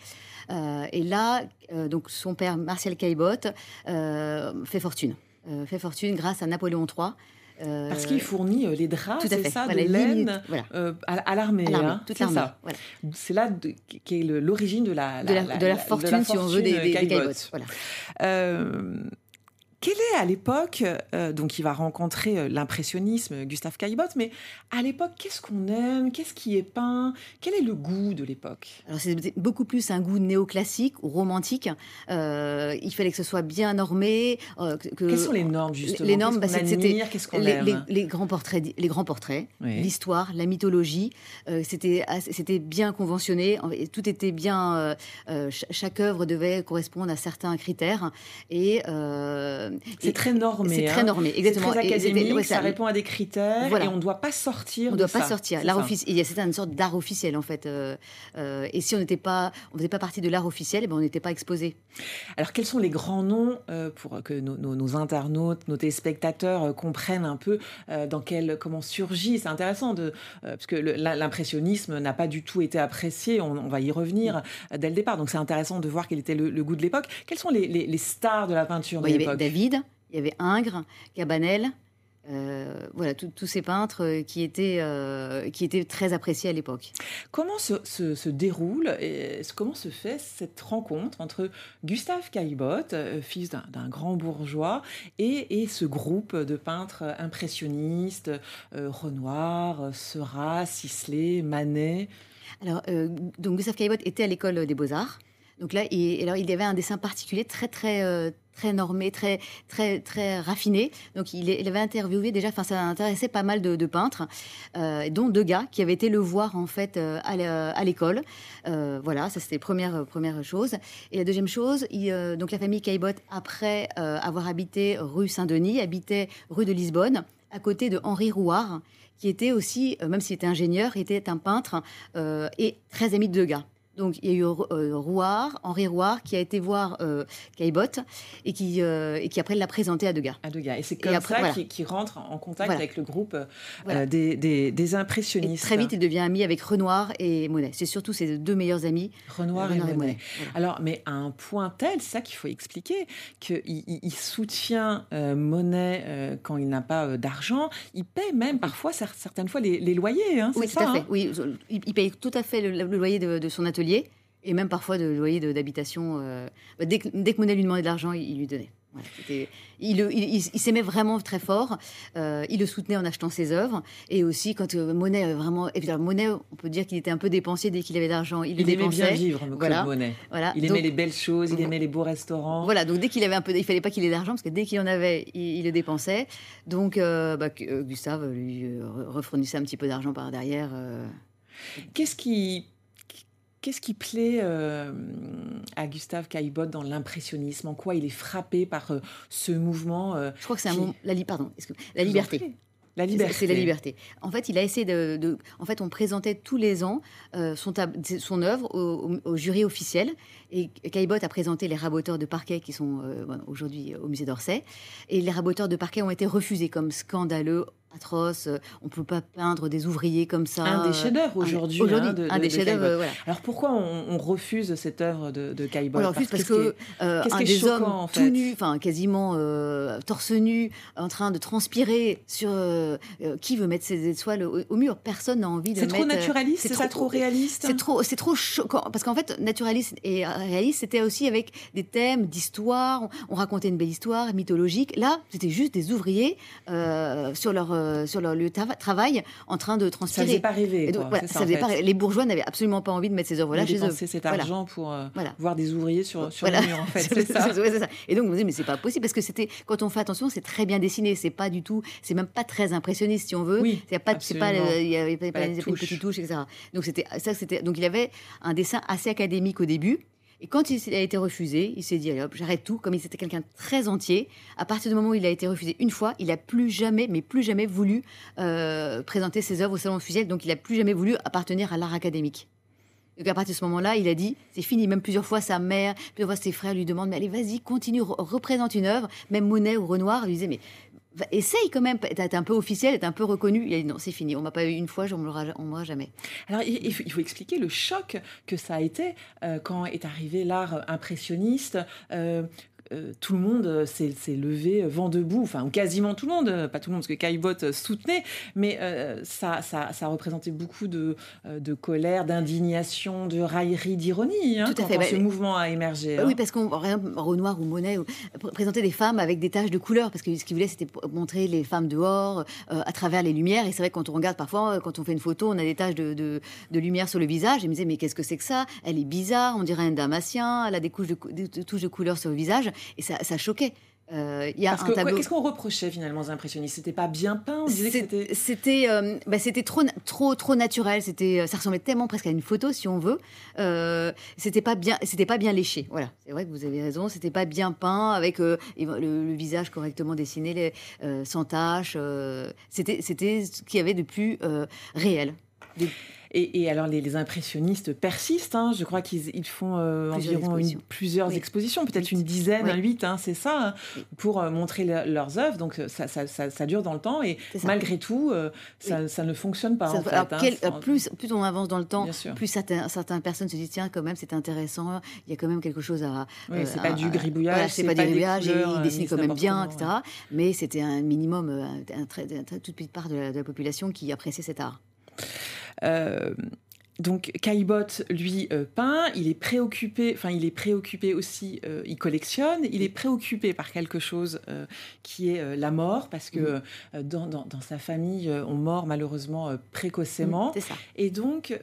et là, donc son père Martial Caillebotte fait fortune. fait fortune grâce à Napoléon III parce qu'il fournit euh, les draps, c'est ça, de laine euh, à, l'armée. Hein, toute l'armée. C'est là qu'est l'origine de la, de la, fortune, si on veut, des, des, des Voilà. Euh, quel est à l'époque, euh, donc il va rencontrer euh, l'impressionnisme, Gustave Caillebotte, mais à l'époque, qu'est-ce qu'on aime Qu'est-ce qui est peint Quel est le goût de l'époque? Alors c'est beaucoup plus un goût néoclassique ou romantique. Euh, il fallait que ce soit bien normé. Que, Quelles sont les normes justement? Les normes, bah, c'était les, grands portraits, les grands portraits, l'histoire, la mythologie. c'était c'était bien conventionné. Tout était bien. chaque œuvre devait correspondre à certains critères et euh, c'est très normé. C'est très hein. normé, exactement. Très académique, ça, répond à des critères et on ne doit pas sortir. On ne doit pas sortir. L'art officiel, il y a une sorte d'art officiel en fait. Euh, euh, et si on n'était pas, on faisait pas partie de l'art officiel, eh ben on n'était pas exposé. Alors quels sont les grands noms pour que nos, internautes, nos téléspectateurs comprennent un peu dans quel comment surgit? C'est intéressant de parce que l'impressionnisme n'a pas du tout été apprécié. On, va y revenir dès le départ. Donc c'est intéressant de voir quel était le, goût de l'époque. Quels sont les, stars de la peinture de l'époque? Il y avait Ingres, Cabanel, euh, voilà, tous ces peintres qui étaient, euh, qui étaient très appréciés à l'époque. Comment se, déroule et comment se fait cette rencontre entre Gustave Caillebotte, euh, fils d'un grand bourgeois, et, ce groupe de peintres impressionnistes, Renoir, Seurat, Sisley, Manet? Alors, donc Gustave Caillebotte était à l'école des Beaux-Arts. Donc là, il, alors, il y avait un dessin particulier, très, très, euh, très normé, très, très, très raffiné. Donc il, il avait interviewé déjà, enfin, ça intéressait pas mal de, peintres, euh, dont deux gars qui avaient été le voir en fait euh, à l'école. voilà, ça c'était première, première chose. Et la deuxième chose, donc la famille Caillebotte, après avoir habité rue Saint-Denis, habitait rue de Lisbonne, à côté de Henri Rouard, qui était aussi, même s'il était ingénieur, était un peintre et très ami de Degas. Donc il y a eu euh, Rouard, Henri Rouard, qui a été voir euh, Caillebotte et qui, euh, et qui après l'a présenté à Degas. À Degas. Et c'est comme ça qu'il rentre en contact avec le groupe des, des, impressionnistes. très vite, il devient ami avec Renoir et Monet. C'est surtout ses deux meilleurs amis. Renoir, et, Monet. Alors, mais à un point tel, c'est ça qu'il faut expliquer, qu'il il soutient Monet quand il n'a pas d'argent. Il paie même parfois, certaines fois, les, loyers. Hein, oui, tout à fait. Hein? Oui, il, paye tout à fait le, loyer de son atelier et même parfois de loyer d'habitation. Euh, bah, dès, que, dès, que Monet lui demandait de l'argent, il, lui donnait. il, il, s'aimait vraiment très fort. Euh, il le soutenait en achetant ses œuvres. Et aussi, quand euh, Monet, vraiment. Évidemment, Monet, on peut dire qu'il était un peu dépensier dès qu'il avait de l'argent. Il, il aimait bien vivre, voilà. Monet. Voilà. Il aimait les belles choses, il aimait les beaux restaurants. Voilà, donc dès qu'il avait un peu. Il fallait pas qu'il ait d'argent, parce que dès qu'il en avait, il, le dépensait. Donc, bah, Gustave lui refroidissait un petit peu d'argent par derrière. Qu'est-ce qui Qu'est-ce qui plaît euh, à Gustave Caillebotte dans l'impressionnisme? En quoi il est frappé par euh, ce mouvement euh, Je crois que c'est un moment. La, pardon, la liberté. La liberté. C'est la liberté. En fait, il a essayé de. en fait, on présentait tous les ans son, son œuvre au, jury officiel. Et Caillebotte a présenté les raboteurs de parquet qui sont aujourd'hui au musée d'Orsay. Et les raboteurs de parquet ont été refusés comme scandaleux, atroce. On peut pas peindre des ouvriers comme ça. Un des chefs-d'œuvre aujourd'hui. Aujourd'hui, hein, de- un de- des de chefs-d'œuvre. Voilà. Alors pourquoi on, on refuse cette œuvre de, de Caillebotte On refuse parce que euh, un des choquant, hommes en tout nu, enfin quasiment euh, torse nu, en train de transpirer sur euh, euh, qui veut mettre ses étoiles au, au mur? Personne n'a envie de c'est mettre. trop euh, naturaliste, c'est c'est ça trop- trop réaliste C'est trop, c'est trop choquant parce qu'en fait, naturaliste et réaliste, c'était aussi avec des thèmes d'histoire. On, on racontait une belle histoire mythologique. Là, c'était juste des ouvriers euh, sur leur euh, sur leur lieu de trava- travail en train de Ça transpirer. faisait pas rêver. Donc, quoi, voilà, ça ça, faisait pas- les bourgeois n'avaient absolument pas envie de mettre ces œuvres-là chez eux. cet Voilà. argent pour euh, Voilà. voir des ouvriers sur, sur Voilà. le mur, en fait, c'est ça. Ouais, c'est ça. Et donc, on me disait, mais c'est pas possible parce que c'était, quand on fait attention, c'est très bien dessiné. C'est pas du tout, c'est même pas très impressionniste, si on veut. Oui, Il y pas, pas, il avait pas, Pas pas touche. une petite touche, etc. Donc c'était, ça, c'était, donc il avait un dessin assez académique au début. Et quand il a été refusé, il s'est dit, allez hop, j'arrête tout. Comme il était quelqu'un très entier, à partir du moment où il a été refusé une fois, il a plus jamais, mais plus jamais voulu euh, présenter ses œuvres au Salon Fusiel. Donc il a plus jamais voulu appartenir à l'art académique. Donc à partir de ce moment-là, il a dit, c'est fini. Même plusieurs fois, sa mère, plusieurs fois ses frères lui demandent, mais allez, vas-y, continue, re- représente une œuvre. Même Monet ou Renoir lui disait, mais essaye quand même d'être un peu officiel, d'être un peu reconnu. Il a dit, non, c'est fini. On m'a pas eu une fois, on on m'aura jamais. Alors, il, il faut, il faut expliquer le choc que ça a été euh, quand est arrivé l'art impressionniste. Euh, euh, tout le monde euh, s'est levé euh, vent debout, enfin, ou quasiment tout le monde, pas tout le monde parce que Caillebotte soutenait, mais euh, ça, ça, ça représentait beaucoup de, de colère, d'indignation, de raillerie, d'ironie, hein, Tout à quand, fait, quand bah, ce mouvement a émergé. Bah hein. Oui, parce qu'on Renoir ou Monet ou, pr- présentaient des femmes avec des taches de couleur, parce que ce qu'ils voulaient, c'était montrer les femmes dehors, euh, à travers les lumières. Et c'est vrai que quand on regarde parfois, quand on fait une photo, on a des taches de, de- de lumière sur le visage. Et je me disais, mais qu'est-ce que c'est que ça? Elle est bizarre, on dirait un damasien, elle a des, couches de, touches de couleur sur le visage. Et ça, ça choquait. Euh, y a Parce un que tableau. qu'est-ce qu'on reprochait finalement aux impressionnistes? C'était pas bien peint. C'était C'était, euh, bah, c'était trop, trop, trop naturel. C'était, euh, ça ressemblait tellement presque à une photo, si on veut. Euh, c'était pas bien, c'était pas bien léché. Voilà, c'est vrai que vous avez raison. C'était pas bien peint avec euh, le, le visage correctement dessiné, les, sans taches. c'était, c'était ce qu'il y avait de plus euh, Et, et alors, les, les impressionnistes persistent. hein. Je crois qu'ils ils font euh, Plusieurs environ une- plusieurs Oui. expositions, peut-être une dizaine, Oui. huit, hein, c'est ça, hein, Oui. pour euh, montrer le- leurs œuvres. Donc, ça, ça, ça- ça dure dans le temps. Et malgré tout, euh, ça, ne fonctionne pas. En fait, alors, hein. quel- Faut- plus, plus on avance dans le temps, plus certains, certaines personnes se disent tiens, quand même, c'est intéressant. Il y a quand même quelque chose à. C'est pas du gribouillage, voilà, c'est pas, pas du des gribouillage. et couleurs, il euh, dessine mises quand même bien, etc. Mais c'était un minimum, un, une toute petite part de la, de la population qui appréciait cet art. Euh, donc Caillebotte, lui, euh, peint, il est préoccupé, enfin il est préoccupé aussi, euh, il collectionne, il est préoccupé par quelque chose euh, qui est la mort, parce que dans, dans- dans sa famille, on meurt malheureusement précocement, C'est ça. et donc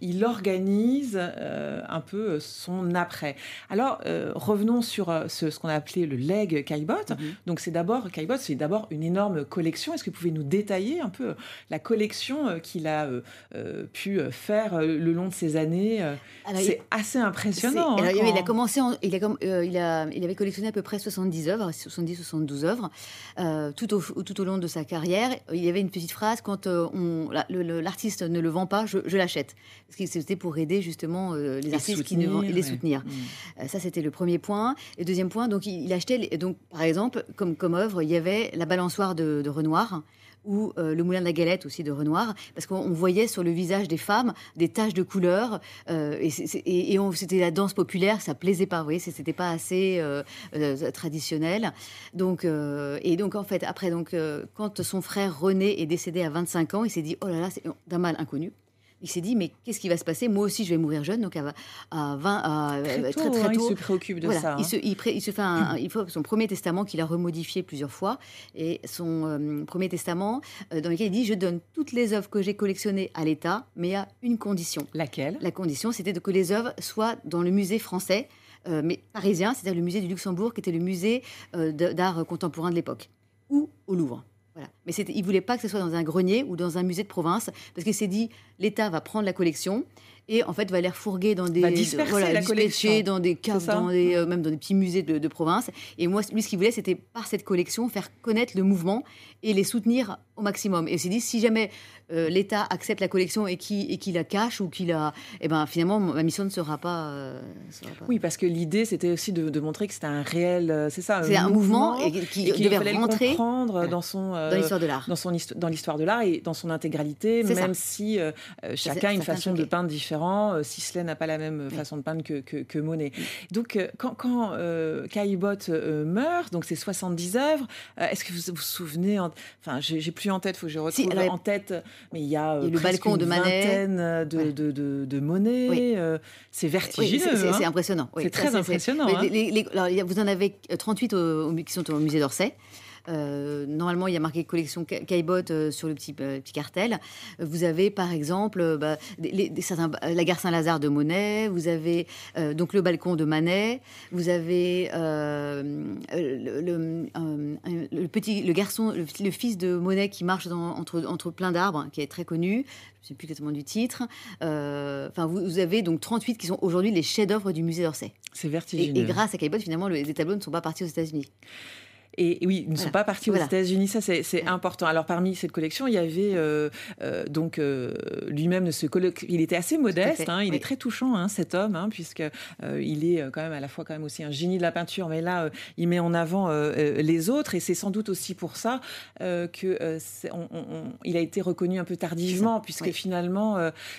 il organise un peu son après. Alors revenons sur ce, ce qu'on a appelé le leg Caillebotte. Mhm. Donc c'est d'abord Caillebotte, c'est d'abord une énorme collection. Est-ce que vous pouvez nous détailler un peu la collection qu'il a pu euh, faire euh, le long de ces années euh, C'est assez impressionnant. Hein, alors, il- il a commencé, en- il, a, comm- euh, il, a, il avait collectionné à peu près 70 œuvres, 70-72 œuvres, euh, tout, au, tout au long de sa carrière. Il y avait une petite phrase quand euh, on- l'artiste ne le vend pas, je, je l'achète. Parce que c'était pour aider justement les Les artistes qui ne vendent- et les ouais. soutenir. Mm. Ça, c'était le premier point. Et deuxième point, donc il, achetait, donc par exemple, comme, comme œuvre, il y avait la balançoire de, de Renoir ou euh, le moulin de la galette aussi de Renoir, parce qu'on on voyait sur le visage des femmes des taches de couleur, euh, et, c'était la danse populaire, ça plaisait pas, vous voyez, c'était pas assez euh, traditionnel. Donc, et donc en fait, après, donc, quand son frère René est décédé à 25 ans, il s'est dit, oh là là, c'est d'un mal inconnu. Il s'est dit, mais qu'est-ce qui va se passer? Moi aussi, je vais mourir jeune, donc à, à 20, à- Très euh, tôt, très, très hein, il se préoccupe de Voilà, ça. il, hein. se, il, pré- il se fait un, il faut son premier testament qu'il a remodifié plusieurs fois et son euh, premier testament euh, dans lequel il dit je donne toutes les œuvres que j'ai collectionnées à l'État, mais à une condition. Laquelle? La condition, c'était de que les œuvres soient dans le musée français, euh, mais parisien, c'est-à-dire le musée du Luxembourg, qui était le musée d'art contemporain de l'époque, ou au Louvre. Mais il voulait pas que ce soit dans un grenier ou dans un musée de province, parce qu'il s'est dit l'État va prendre la collection et en fait va les refourguer dans des bah, disperser voilà, la collection. dans des caves, dans des, euh, même dans des petits musées de, de province. Et moi, lui, ce qu'il voulait, c'était par cette collection faire connaître le mouvement et les soutenir au maximum. Et il s'est dit, si jamais euh, l'État accepte la collection et qu'il et qui la cache ou qu'il a, eh ben finalement ma mission ne sera pas. euh, sera pas- Oui, parce que l'idée, c'était aussi de, de montrer que c'était un réel, euh, c'est ça, C'est un mouvement et qui et devait rentrer comprendre Voilà. dans son euh, dans l'histoire de l'art. dans son dans l'histoire de l'art et dans son intégralité, ça. même si euh, euh, chacun a une façon de peindre différente. Euh, Sisley n'a pas la même Oui. façon de peindre que, que, que Monet. Donc, euh, quand, quand euh, Caillebotte euh, meurt, donc c'est 70 œuvres, euh, est-ce que vous vous souvenez en- Enfin, j'ai plus en tête, faut que je retrouve Si, alors, en tête, mais il y a, euh, il le balcon de une Manet. vingtaine de, Ouais. de, de, de Monet. Oui. euh, c'est vertigineux. c'est- c'est hein. impressionnant. oui. C'est très impressionnant, hein. les- les- les- alors, il y a- vous en avez euh, 38 au- au- qui sont au musée d'Orsay. Euh, normalement, il y a marqué collection Ca- Caillebotte euh, sur le petit, euh, petit cartel. Euh, Vous avez, par exemple, bah, les- certains- la gare Saint-Lazare de Monet. Vous avez donc le balcon de Manet. Vous avez le, le- le petit, le garçon, le, le fils de Monet qui marche dans- entre, entre plein d'arbres, qui est très connu. Je ne sais plus exactement du titre. Enfin, vous, vous avez donc 38 qui sont aujourd'hui les chefs-d'œuvre du musée d'Orsay. C'est Et, vertigineux. et grâce à Caillebotte, finalement, le- les tableaux ne sont pas partis aux États-Unis. Et oui, ils ne sont pas partis aux. États-Unis, ça c'est Ouais. important. Alors parmi cette collection, il y avait euh, euh, donc euh, lui-même se colloque- il était assez modeste, hein, il oui. est très touchant hein, cet homme, hein, puisque il est quand même à la fois quand même aussi un génie de la peinture, mais là il met en avant les autres et c'est sans doute aussi pour ça que c'est- on- on- on- il a été reconnu un peu tardivement, puisque oui. finalement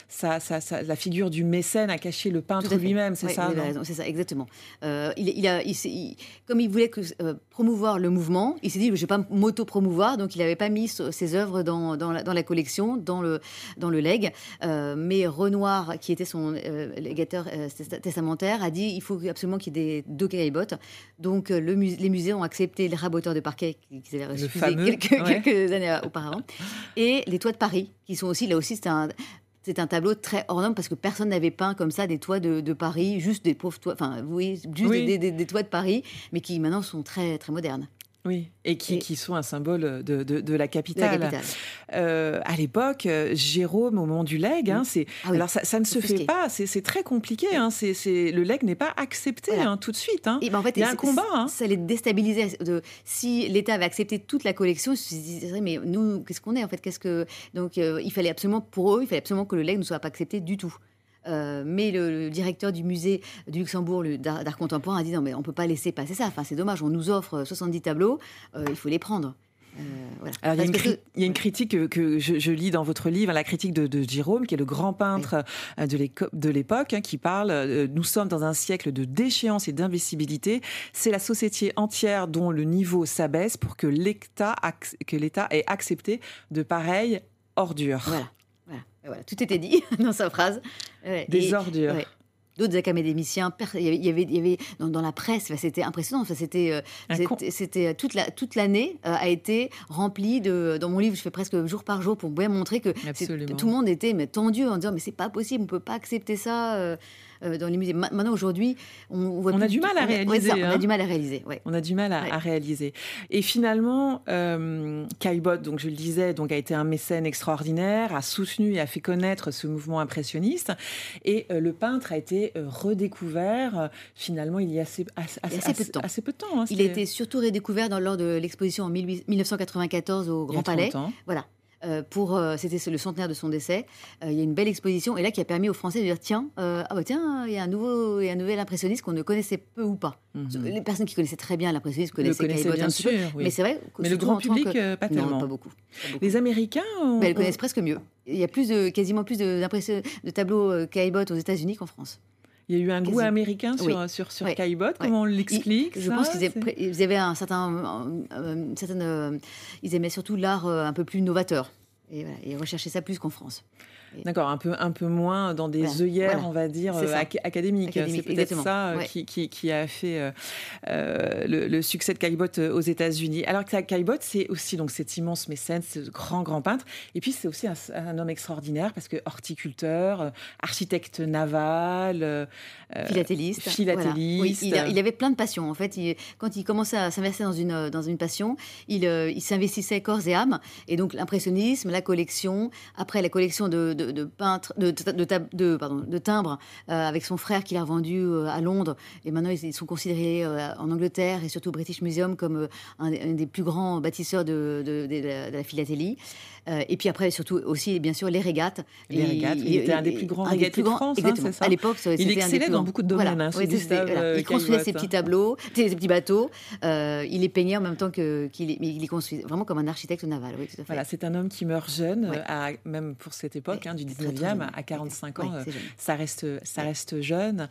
ça, ça- ça- la figure du mécène a caché le peintre lui-même, c'est Oui, ça c'est ça, exactement. Il, il a, il s'est- il- comme il voulait que, promouvoir le mouvement, il s'est dit, je ne vais pas m'auto-promouvoir, donc il n'avait pas mis ses œuvres dans, dans, la, dans la collection, dans le, dans le legs. Euh, mais Renoir, qui était son euh, légateur euh, testa- testamentaire, a dit, il faut absolument qu'il y ait des, deux caillebottes. Donc euh, le mus- les musées ont accepté les raboteurs de parquet qu'ils avaient Le refusé quelques, ouais. quelques années auparavant. Et les toits de Paris, qui sont aussi, là aussi, c'est un... C'est un tableau très hors norme parce que personne n'avait peint comme ça des toits de, de Paris, juste des pauvres toits, enfin, oui, juste Oui. Des, des- des toits de Paris, mais qui maintenant sont très, très modernes. Oui, et qui, Et- qui sont un symbole de, de- de la de la capitale. Euh, à l'époque, euh, Jérôme, au moment du leg, hein, c'est Ah oui, alors ça, ça ne se fait pas, c'est très compliqué. Hein, le leg n'est pas accepté Voilà. hein, tout de suite. Et ben, en fait, Il y a un combat. Ça les déstabilisait. Si l'État avait accepté toute la collection, ils se disaient mais nous, qu'est-ce qu'on est en fait Qu'est-ce que donc euh, il fallait absolument pour eux, il fallait absolument que le leg ne soit pas accepté du tout. Euh, mais le, le directeur du musée du Luxembourg d'art contemporain a dit non mais on peut pas laisser passer ça. Enfin c'est dommage, on nous offre 70 tableaux, euh, il faut les prendre. Euh, voilà. Alors, il y a une, Parce que cri- ce- il y a une critique que, que je, je lis dans votre livre, la critique de, de Jérôme, qui est le grand peintre euh, de l'époque, hein, qui parle euh, Nous sommes dans un siècle de déchéance et d'invisibilité. C'est la société entière dont le niveau s'abaisse pour que l'État ac- que l'État ait accepté de pareilles ordures. Voilà, voilà. Tout était dit dans sa phrase. Ouais. Des Et- ordures. ouais. D'autres académiciens, il y avait, il y avait, dans, dans la presse, c'était impressionnant. Enfin, c'était, euh, c'était, c'était, euh, toute la toute l'année euh, a été remplie de. Dans mon livre, je fais presque jour par jour pour bien montrer que tout le monde était mais tendu en disant mais c'est pas possible, on peut pas accepter ça dans les musées. Ma- Maintenant aujourd'hui, on, voit On a du mal à réaliser, on a du mal à réaliser. On a du mal à, réaliser. Et finalement, euh, Caillebotte, donc je le disais, donc a été un mécène extraordinaire, a soutenu et a fait connaître ce mouvement impressionniste. Et euh, le peintre a été euh, redécouvert euh, finalement il y a assez, assez, Il y a assez peu de temps. assez peu de temps, hein, Il a été surtout redécouvert dans, lors de l'exposition en 18- 1994 au il y a Grand Palais. 30 ans. Voilà. Euh, pour euh, c'était le centenaire de son décès. Euh, il y a une belle exposition et là qui a permis aux Français de dire tiens ah bah tiens il y a un nouveau il y a un nouvel impressionniste qu'on ne connaissait peu ou pas. Mhm. Les personnes qui connaissaient très bien l'impressionnisme Le connaissaient connaissait Caillebotte bien peu, sûr, oui. mais c'est vrai. que Mais le grand public, que- pas non, tellement. pas beaucoup. Pas beaucoup. Les Américains Mais elles ont- connaissent presque mieux. Il y a plus de quasiment plus de, de tableaux Caillebotte aux États-Unis qu'en France. Il y a eu un goût américain sur, Oui. sur, sur Oui. Caillebotte. Comment on l'explique Je pense qu'ils avaient, ils avaient un certain, euh, certaine, euh, ils aimaient surtout l'art euh, un peu plus novateur. Et, voilà, et recherchaient ça plus qu'en France. D'accord, un peu, un peu moins dans des Voilà, œillères, voilà. on va dire, euh, académiques. Académique, C'est peut-être ça euh, Ouais. qui, qui, qui a fait euh, le, le succès de Caillebotte aux États-Unis. Alors que Caillebotte, c'est aussi donc cet immense mécène, ce grand, grand peintre. Et puis, c'est aussi un, un homme extraordinaire parce que horticulteur, architecte naval, euh, philatéliste. philatéliste. Voilà. Oui, il, a- il avait plein de passions. En fait, il- quand il commençait à s'investir dans une, dans une passion, il, il s'investissait corps et âme. Et donc, l'impressionnisme, la collection, après la collection de, de, peintres, de, de, pardon, de timbres avec son frère qu'il a revendu à Londres. Et maintenant, ils sont considérés en Angleterre et surtout au British Museum comme un, des plus grands bâtisseurs de, la philatélie. Euh, et puis après, surtout aussi, bien sûr, les régates. Les régates, il, était un des plus grands régattiers de France, hein, c'est ça À l'époque, il excellait dans beaucoup de domaines. Hein, euh, il construisait ses petits tableaux, ses petits bateaux. Euh, il les peignait en même temps qu'il il les construisait, vraiment comme un architecte naval. Oui, tout à fait. Voilà, c'est un homme qui meurt jeune, à, même pour cette époque hein, du 19e, à 45 ans. ça reste, ça reste jeune.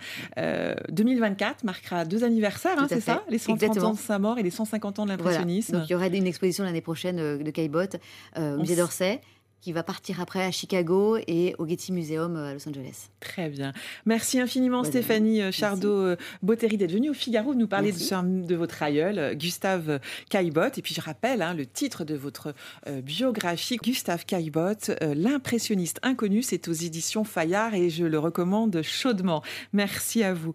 2024 marquera deux anniversaires, c'est ça Les 130 ans de sa mort et les 150 ans de l'impressionnisme. Donc il y aura une exposition l'année prochaine de Caillebotte au musée d'Orsay qui va partir après à Chicago et au Getty Museum euh, à Los Angeles. Très bien. Merci infiniment Stéphanie euh, Chardot-Bottery d'être venue au Figaro nous parler de, de, votre aïeul, euh, Gustave Caillebotte. Et puis je rappelle hein, le titre de votre biographie, Gustave Caillebotte, L'impressionniste inconnu, c'est aux éditions Fayard et je le recommande chaudement. Merci à vous.